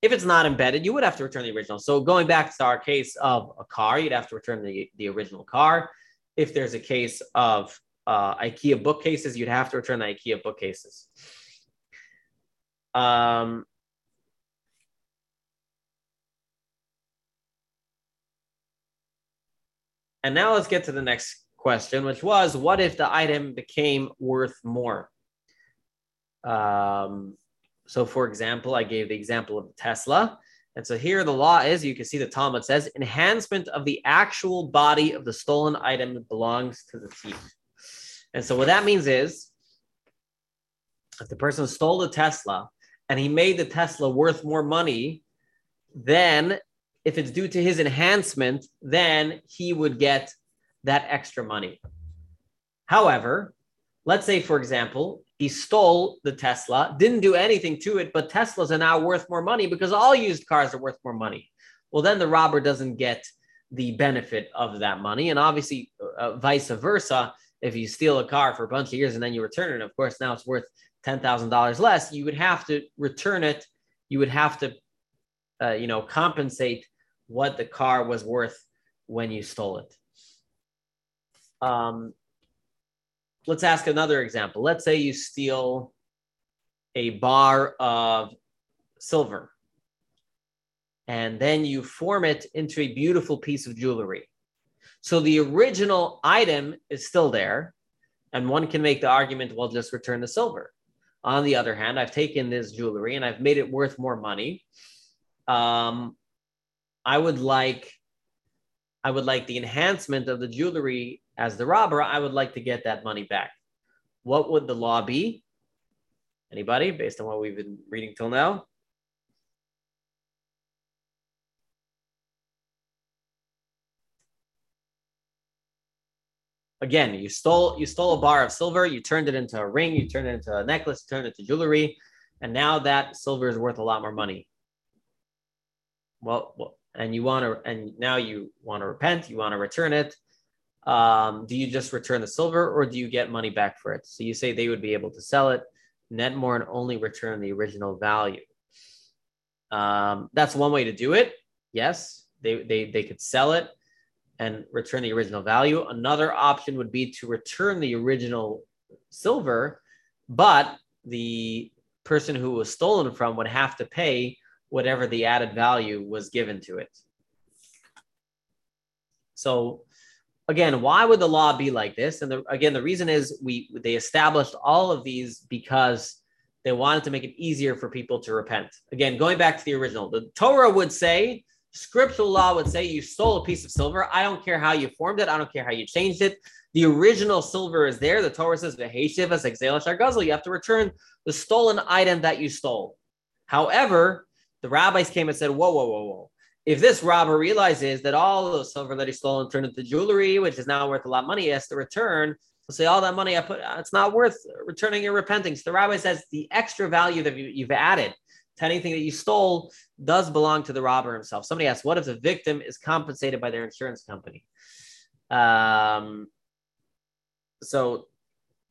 if it's not embedded, you would have to return the original. So going back to our case of a car, you'd have to return the, the original car. If there's a case of uh, IKEA bookcases, you'd have to return the IKEA bookcases. Um, and now let's get to the next question, which was what if the item became worth more? Um, so, for example, I gave the example of Tesla. And so here the law is you can see the Talmud says enhancement of the actual body of the stolen item belongs to the thief. And so what that means is if the person stole the Tesla and he made the Tesla worth more money, then if it's due to his enhancement, then he would get that extra money. However, let's say, for example, he stole the Tesla, didn't do anything to it, but Teslas are now worth more money because all used cars are worth more money. Well, then the robber doesn't get the benefit of that money. And obviously, uh, vice versa. If you steal a car for a bunch of years and then you return it, of course, now it's worth $10,000 less, you would have to return it. You would have to, uh, you know, compensate what the car was worth when you stole it. Um, let's ask another example. Let's say you steal a bar of silver and then you form it into a beautiful piece of jewelry. So the original item is still there, and one can make the argument, well, just return the silver. On the other hand, I've taken this jewelry and I've made it worth more money. Um, I would like, I would like the enhancement of the jewelry as the robber, I would like to get that money back. What would the law be? Anybody, based on what we've been reading till now? Again, you stole you stole a bar of silver, you turned it into a ring, you turned it into a necklace, turned it into jewelry, and now that silver is worth a lot more money. Well, well and you want to, and now you want to repent, you want to return it um, do you just return the silver or do you get money back for it? So you say they would be able to sell it, net more, and only return the original value. Um, that's one way to do it. Yes, they, they, they could sell it and return the original value. Another option would be to return the original silver, but the person who was stolen from would have to pay whatever the added value was given to it. So again, why would the law be like this? And the, again, the reason is we they established all of these because they wanted to make it easier for people to repent. Again, going back to the original, the Torah would say, scriptural law would say, you stole a piece of silver. I don't care how you formed it. I don't care how you changed it. The original silver is there. The Torah says, you have to return the stolen item that you stole. However, the rabbis came and said, whoa, whoa, whoa, whoa if this robber realizes that all the silver that he stole and turned into jewelry, which is now worth a lot of money, he has to return. So say all that money I put, it's not worth returning repenting. So the rabbi says the extra value that you, have added to anything that you stole does belong to the robber himself. Somebody asks, what if the victim is compensated by their insurance company? Um, so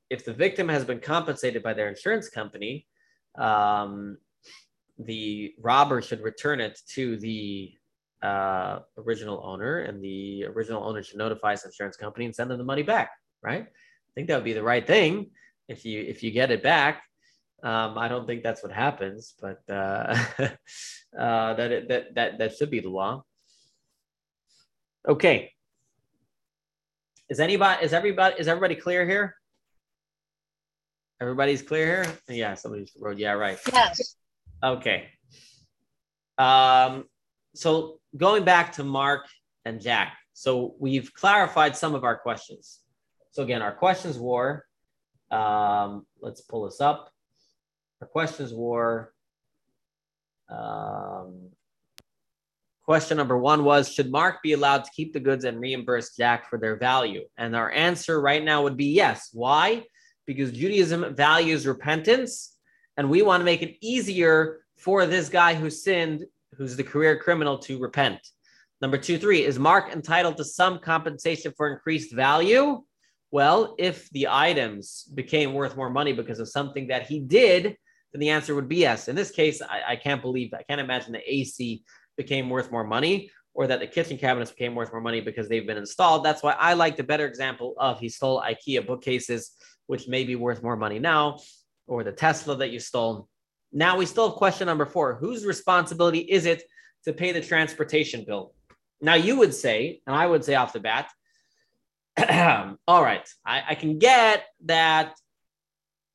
if the victim has been compensated by their insurance company, um, the robber should return it to the uh, original owner, and the original owner should notify his insurance company and send them the money back. Right? I think that would be the right thing if you if you get it back. Um, I don't think that's what happens, but uh, uh, that, that that that should be the law. Okay. Is anybody is everybody is everybody clear here? Everybody's clear here? Yeah, somebody's wrote, yeah, right. Yes. Okay. Um, so going back to Mark and Jack, so we've clarified some of our questions. So again, our questions were, um, let's pull this up. Our questions were, um, question number one was, should Mark be allowed to keep the goods and reimburse Jack for their value? And our answer right now would be yes. Why? Because Judaism values repentance and we want to make it easier for this guy who sinned who's the career criminal to repent. Number two, three, is Mark entitled to some compensation for increased value? Well, if the items became worth more money because of something that he did, then the answer would be yes. In this case, I, I can't believe, I can't imagine the AC became worth more money. or that the kitchen cabinets became worth more money because they've been installed. That's why I like the better example of he stole IKEA bookcases, which may be worth more money now, or the Tesla that you stole. Now we still have question number four. Whose responsibility is it to pay the transportation bill? Now you would say, and I would say off the bat, all right, I, I can get that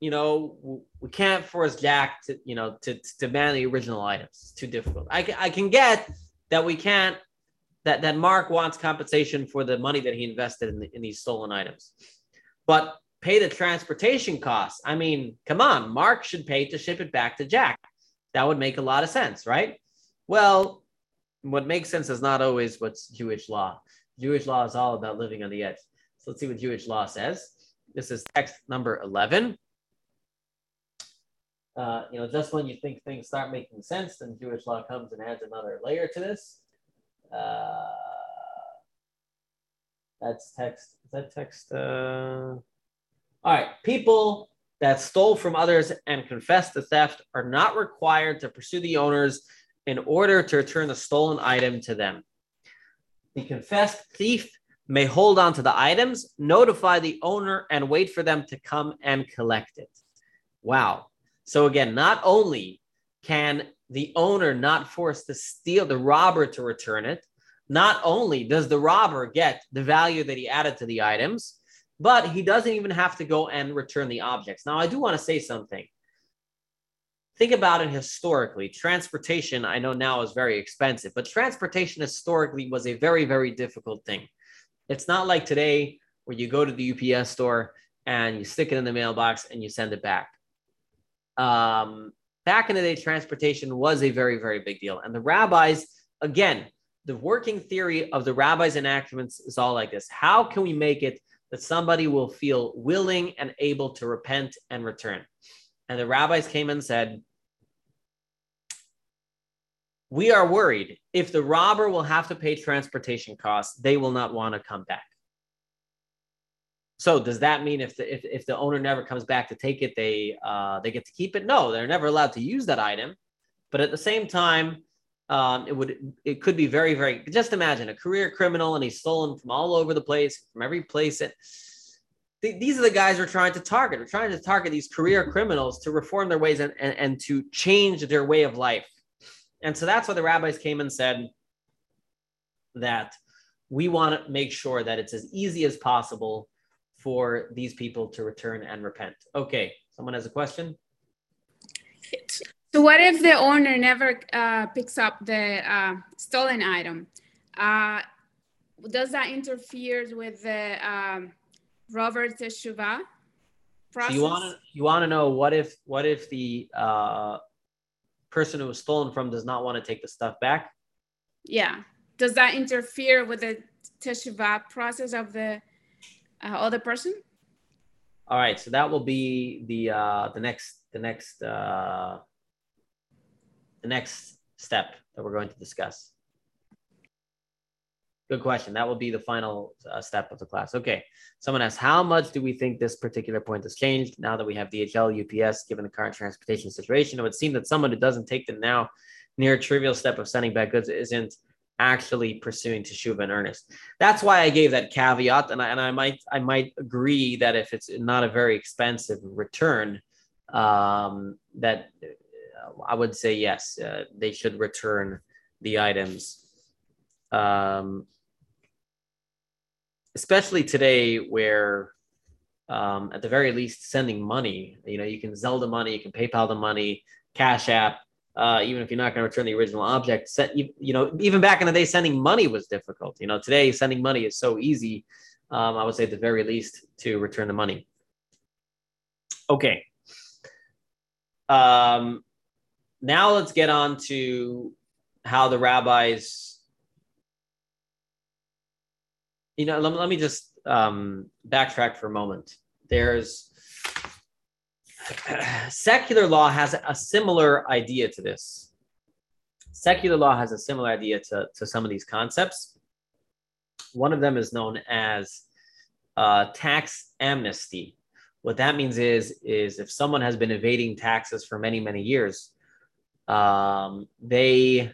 you know, we can't force Jack to, you know, to, to demand the original items. It's too difficult. I, I can get that we can't, that, that Mark wants compensation for the money that he invested in, the, in these stolen items. But pay the transportation costs. I mean, come on, Mark should pay to ship it back to Jack. That would make a lot of sense, right? Well, what makes sense is not always what's Jewish law. Jewish law is all about living on the edge. So let's see what Jewish law says. This is text number 11 uh, you know, just when you think things start making sense, then Jewish law comes and adds another layer to this. Uh, that's text. Is that text? Uh... All right. People that stole from others and confess the theft are not required to pursue the owners in order to return the stolen item to them. The confessed thief may hold on to the items, notify the owner, and wait for them to come and collect it. Wow. So again, not only can the owner not force the steal the robber to return it, not only does the robber get the value that he added to the items, but he doesn't even have to go and return the objects. Now, I do want to say something. Think about it historically. Transportation, I know now is very expensive, but transportation historically was a very, very difficult thing. It's not like today where you go to the UPS store and you stick it in the mailbox and you send it back um, back in the day, transportation was a very, very big deal. And the rabbis, again, the working theory of the rabbis' enactments is all like this How can we make it that somebody will feel willing and able to repent and return? And the rabbis came and said, We are worried if the robber will have to pay transportation costs, they will not want to come back. So does that mean if the if, if the owner never comes back to take it, they uh, they get to keep it? No, they're never allowed to use that item. But at the same time, um, it would it could be very very. Just imagine a career criminal and he's stolen from all over the place, from every place. Th- these are the guys we're trying to target. We're trying to target these career criminals to reform their ways and, and, and to change their way of life. And so that's why the rabbis came and said that we want to make sure that it's as easy as possible for these people to return and repent. Okay, someone has a question? So what if the owner never uh, picks up the uh, stolen item? Uh, does that interfere with the um, robber's Teshuvah process? So you want to you want to know what if what if the uh, person who was stolen from does not want to take the stuff back? Yeah. Does that interfere with the Teshuvah process of the uh, other person? All right, so that will be the uh, the next the next uh, the next step that we're going to discuss. Good question. That will be the final uh, step of the class. Okay. Someone asks, how much do we think this particular point has changed now that we have DHL, UPS, given the current transportation situation? It would seem that someone who doesn't take the now near trivial step of sending back goods isn't actually pursuing teshuva in earnest. That's why I gave that caveat, and I, and I might I might agree that if it's not a very expensive return, um, that uh, I would say yes, uh, they should return the items. Um, especially today, where um, at the very least sending money, you know, you can Zelle money, you can PayPal the money, Cash App uh, even if you're not going to return the original object. Set, you, you know, even back in the day, sending money was difficult. You know, today sending money is so easy. Um, I would say at the very least to return the money. Okay. Um, now let's get on to how the rabbis. You know, let, let me just um, backtrack for a moment. There's secular law has a similar idea to this. Secular law has a similar idea to, to some of these concepts. One of them is known as uh, tax amnesty. What that means is, is if someone has been evading taxes for many, many years, um, they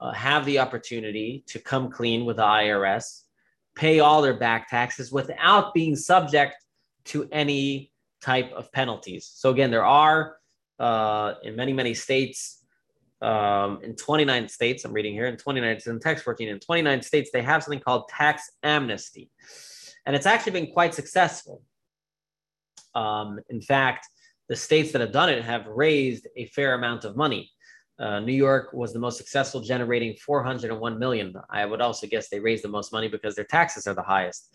uh, have the opportunity to come clean with the IRS, pay all their back taxes without being subject to any type of penalties. So again, there are uh, in many many states, um, in 29 states, I'm reading here in 29, it's in text 14, in 29 states, they have something called tax amnesty, and it's actually been quite successful. Um, in fact, the states that have done it have raised a fair amount of money. Uh, New York was the most successful, generating 401 million. I would also guess they raised the most money because their taxes are the highest,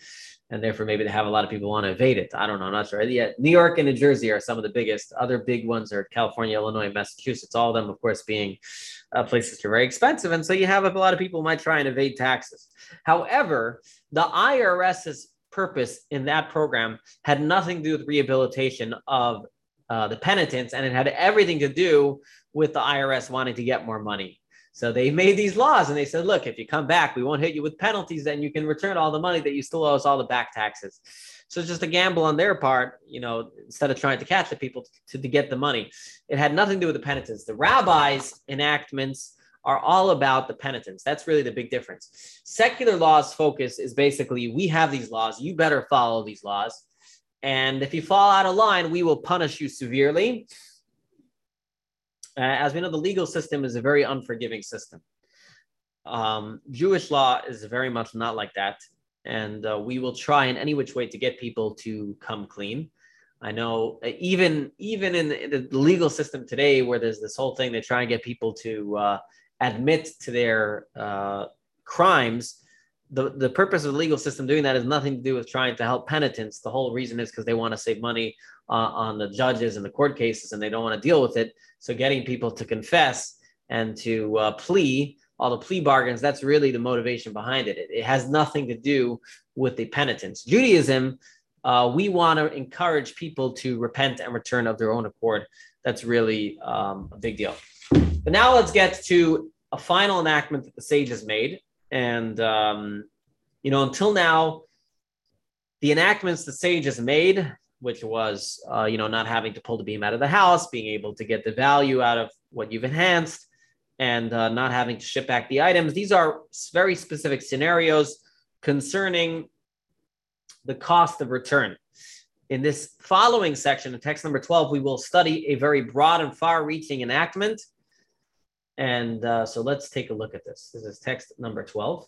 and therefore maybe they have a lot of people want to evade it. I don't know, I'm not sure. Yeah, New York and New Jersey are some of the biggest. Other big ones are California, Illinois, Massachusetts. All of them, of course, being uh, places that are very expensive, and so you have a lot of people might try and evade taxes. However, the IRS's purpose in that program had nothing to do with rehabilitation of uh, the penitents, and it had everything to do with the IRS wanting to get more money. So they made these laws and they said, look, if you come back, we won't hit you with penalties, then you can return all the money that you still owe us all the back taxes. So it's just a gamble on their part, you know, instead of trying to catch the people to, to get the money. It had nothing to do with the penitents. The rabbis' enactments are all about the penitents. That's really the big difference. Secular law's focus is basically we have these laws, you better follow these laws. And if you fall out of line, we will punish you severely. Uh, as we know, the legal system is a very unforgiving system. Um, Jewish law is very much not like that. And uh, we will try in any which way to get people to come clean. I know uh, even even in the, the legal system today, where there's this whole thing, they try and get people to uh, admit to their uh, crimes the, the purpose of the legal system doing that is nothing to do with trying to help penitents. The whole reason is because they want to save money uh, on the judges and the court cases and they don't want to deal with it. So getting people to confess and to uh, plea, all the plea bargains, that's really the motivation behind it. It, it has nothing to do with the penitence. Judaism, uh, we want to encourage people to repent and return of their own accord. That's really um, a big deal. But now let's get to a final enactment that the sages made. And, um, you know, until now, the enactments the sages made, which was, uh, you know, not having to pull the beam out of the house, being able to get the value out of what you've enhanced, and uh, not having to ship back the items. These are very specific scenarios concerning the cost of return. In this following section, in text number 12, we will study a very broad and far reaching enactment and uh, so let's take a look at this. This is text number 12.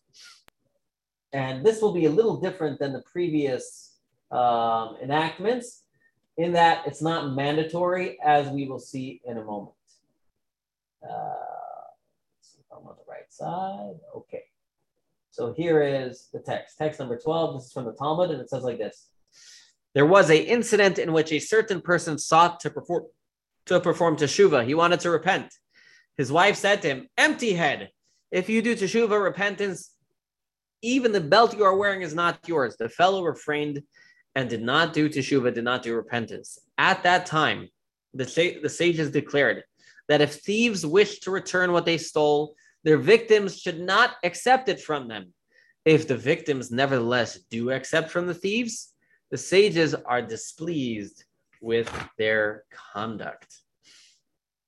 And this will be a little different than the previous um, enactments in that it's not mandatory, as we will see in a moment. Uh, see if I'm on the right side. Okay. So here is the text. Text number 12. This is from the Talmud, and it says like this. There was a incident in which a certain person sought to perform to perform teshuva. He wanted to repent. His wife said to him, Empty head, if you do teshuva repentance, even the belt you are wearing is not yours. The fellow refrained and did not do teshuva, did not do repentance. At that time, the, the sages declared that if thieves wish to return what they stole, their victims should not accept it from them. If the victims nevertheless do accept from the thieves, the sages are displeased with their conduct.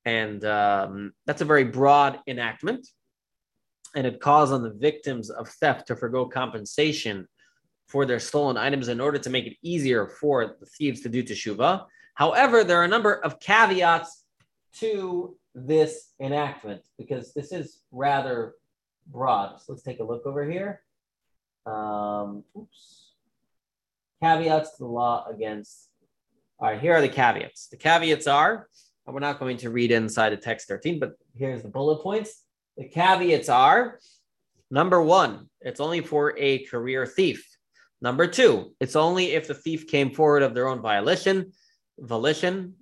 And um, that's a very broad enactment. And it calls on the victims of theft to forego compensation for their stolen items in order to make it easier for the thieves to do teshuva. However, there are a number of caveats to this enactment because this is rather broad. So let's take a look over here. Um, oops. Caveats to the law against. All right, here are the caveats. The caveats are we're not going to read inside of text 13, but here's the bullet points. The caveats are number one, it's only for a career thief. Number two, it's only if the thief came forward of their own violation, volition.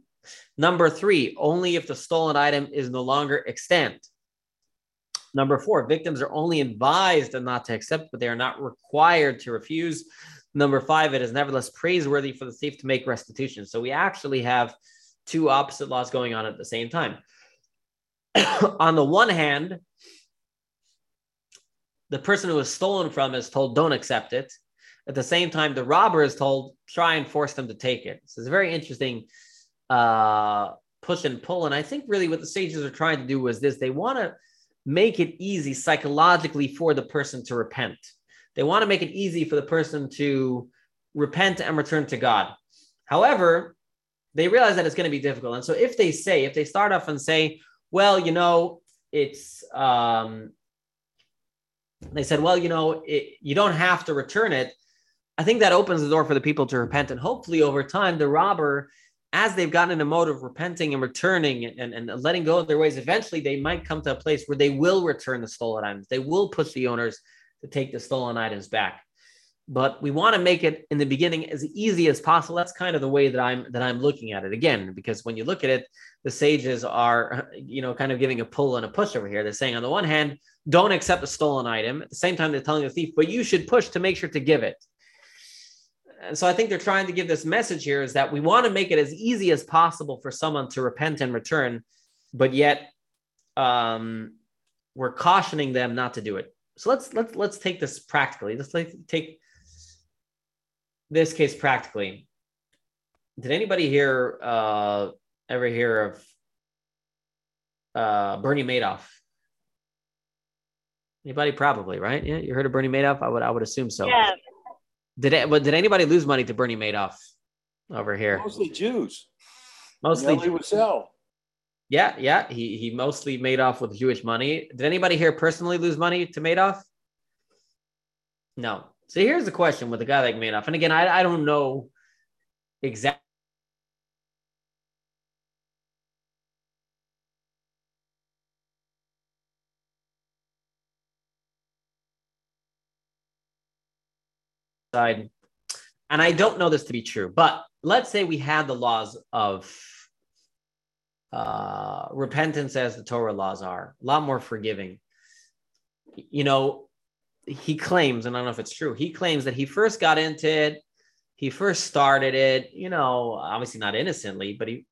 Number three, only if the stolen item is no longer extant. Number four, victims are only advised and not to accept, but they are not required to refuse. Number five, it is nevertheless praiseworthy for the thief to make restitution. So we actually have two opposite laws going on at the same time. on the one hand, the person who was stolen from is told, don't accept it. At the same time, the robber is told, try and force them to take it. So it's a very interesting uh, push and pull. And I think really what the sages are trying to do was this they want to make it easy psychologically for the person to repent. They want to make it easy for the person to repent and return to God. However, they realize that it's going to be difficult. And so if they say, if they start off and say, well, you know, it's, um, they said, well, you know, it, you don't have to return it. I think that opens the door for the people to repent. And hopefully over time, the robber, as they've gotten in a mode of repenting and returning and, and, and letting go of their ways, eventually they might come to a place where they will return the stolen items. They will push the owners to take the stolen items back. But we want to make it in the beginning as easy as possible. That's kind of the way that I'm that I'm looking at it again, because when you look at it, the sages are, you know, kind of giving a pull and a push over here. They're saying on the one hand, don't accept a stolen item. At the same time, they're telling the thief, but you should push to make sure to give it. And so I think they're trying to give this message here is that we want to make it as easy as possible for someone to repent and return, but yet um, we're cautioning them not to do it. So let's let's let's take this practically. Let's like take this case practically. Did anybody here uh, ever hear of uh, Bernie Madoff? Anybody? Probably, right? Yeah, you heard of Bernie Madoff? I would, I would assume so. Yeah. Did it? But did anybody lose money to Bernie Madoff over here? Mostly Jews. Mostly Elie Wiesel. Yeah, yeah. He he mostly made off with Jewish money. Did anybody here personally lose money to Madoff? No. So here's the question with a guy like Madoff. And again, I, I don't know exactly. And I don't know this to be true, but let's say we had the laws of uh, repentance as the Torah laws are, a lot more forgiving. You know, he claims, and I don't know if it's true, he claims that he first got into it, he first started it, you know, obviously not innocently, but he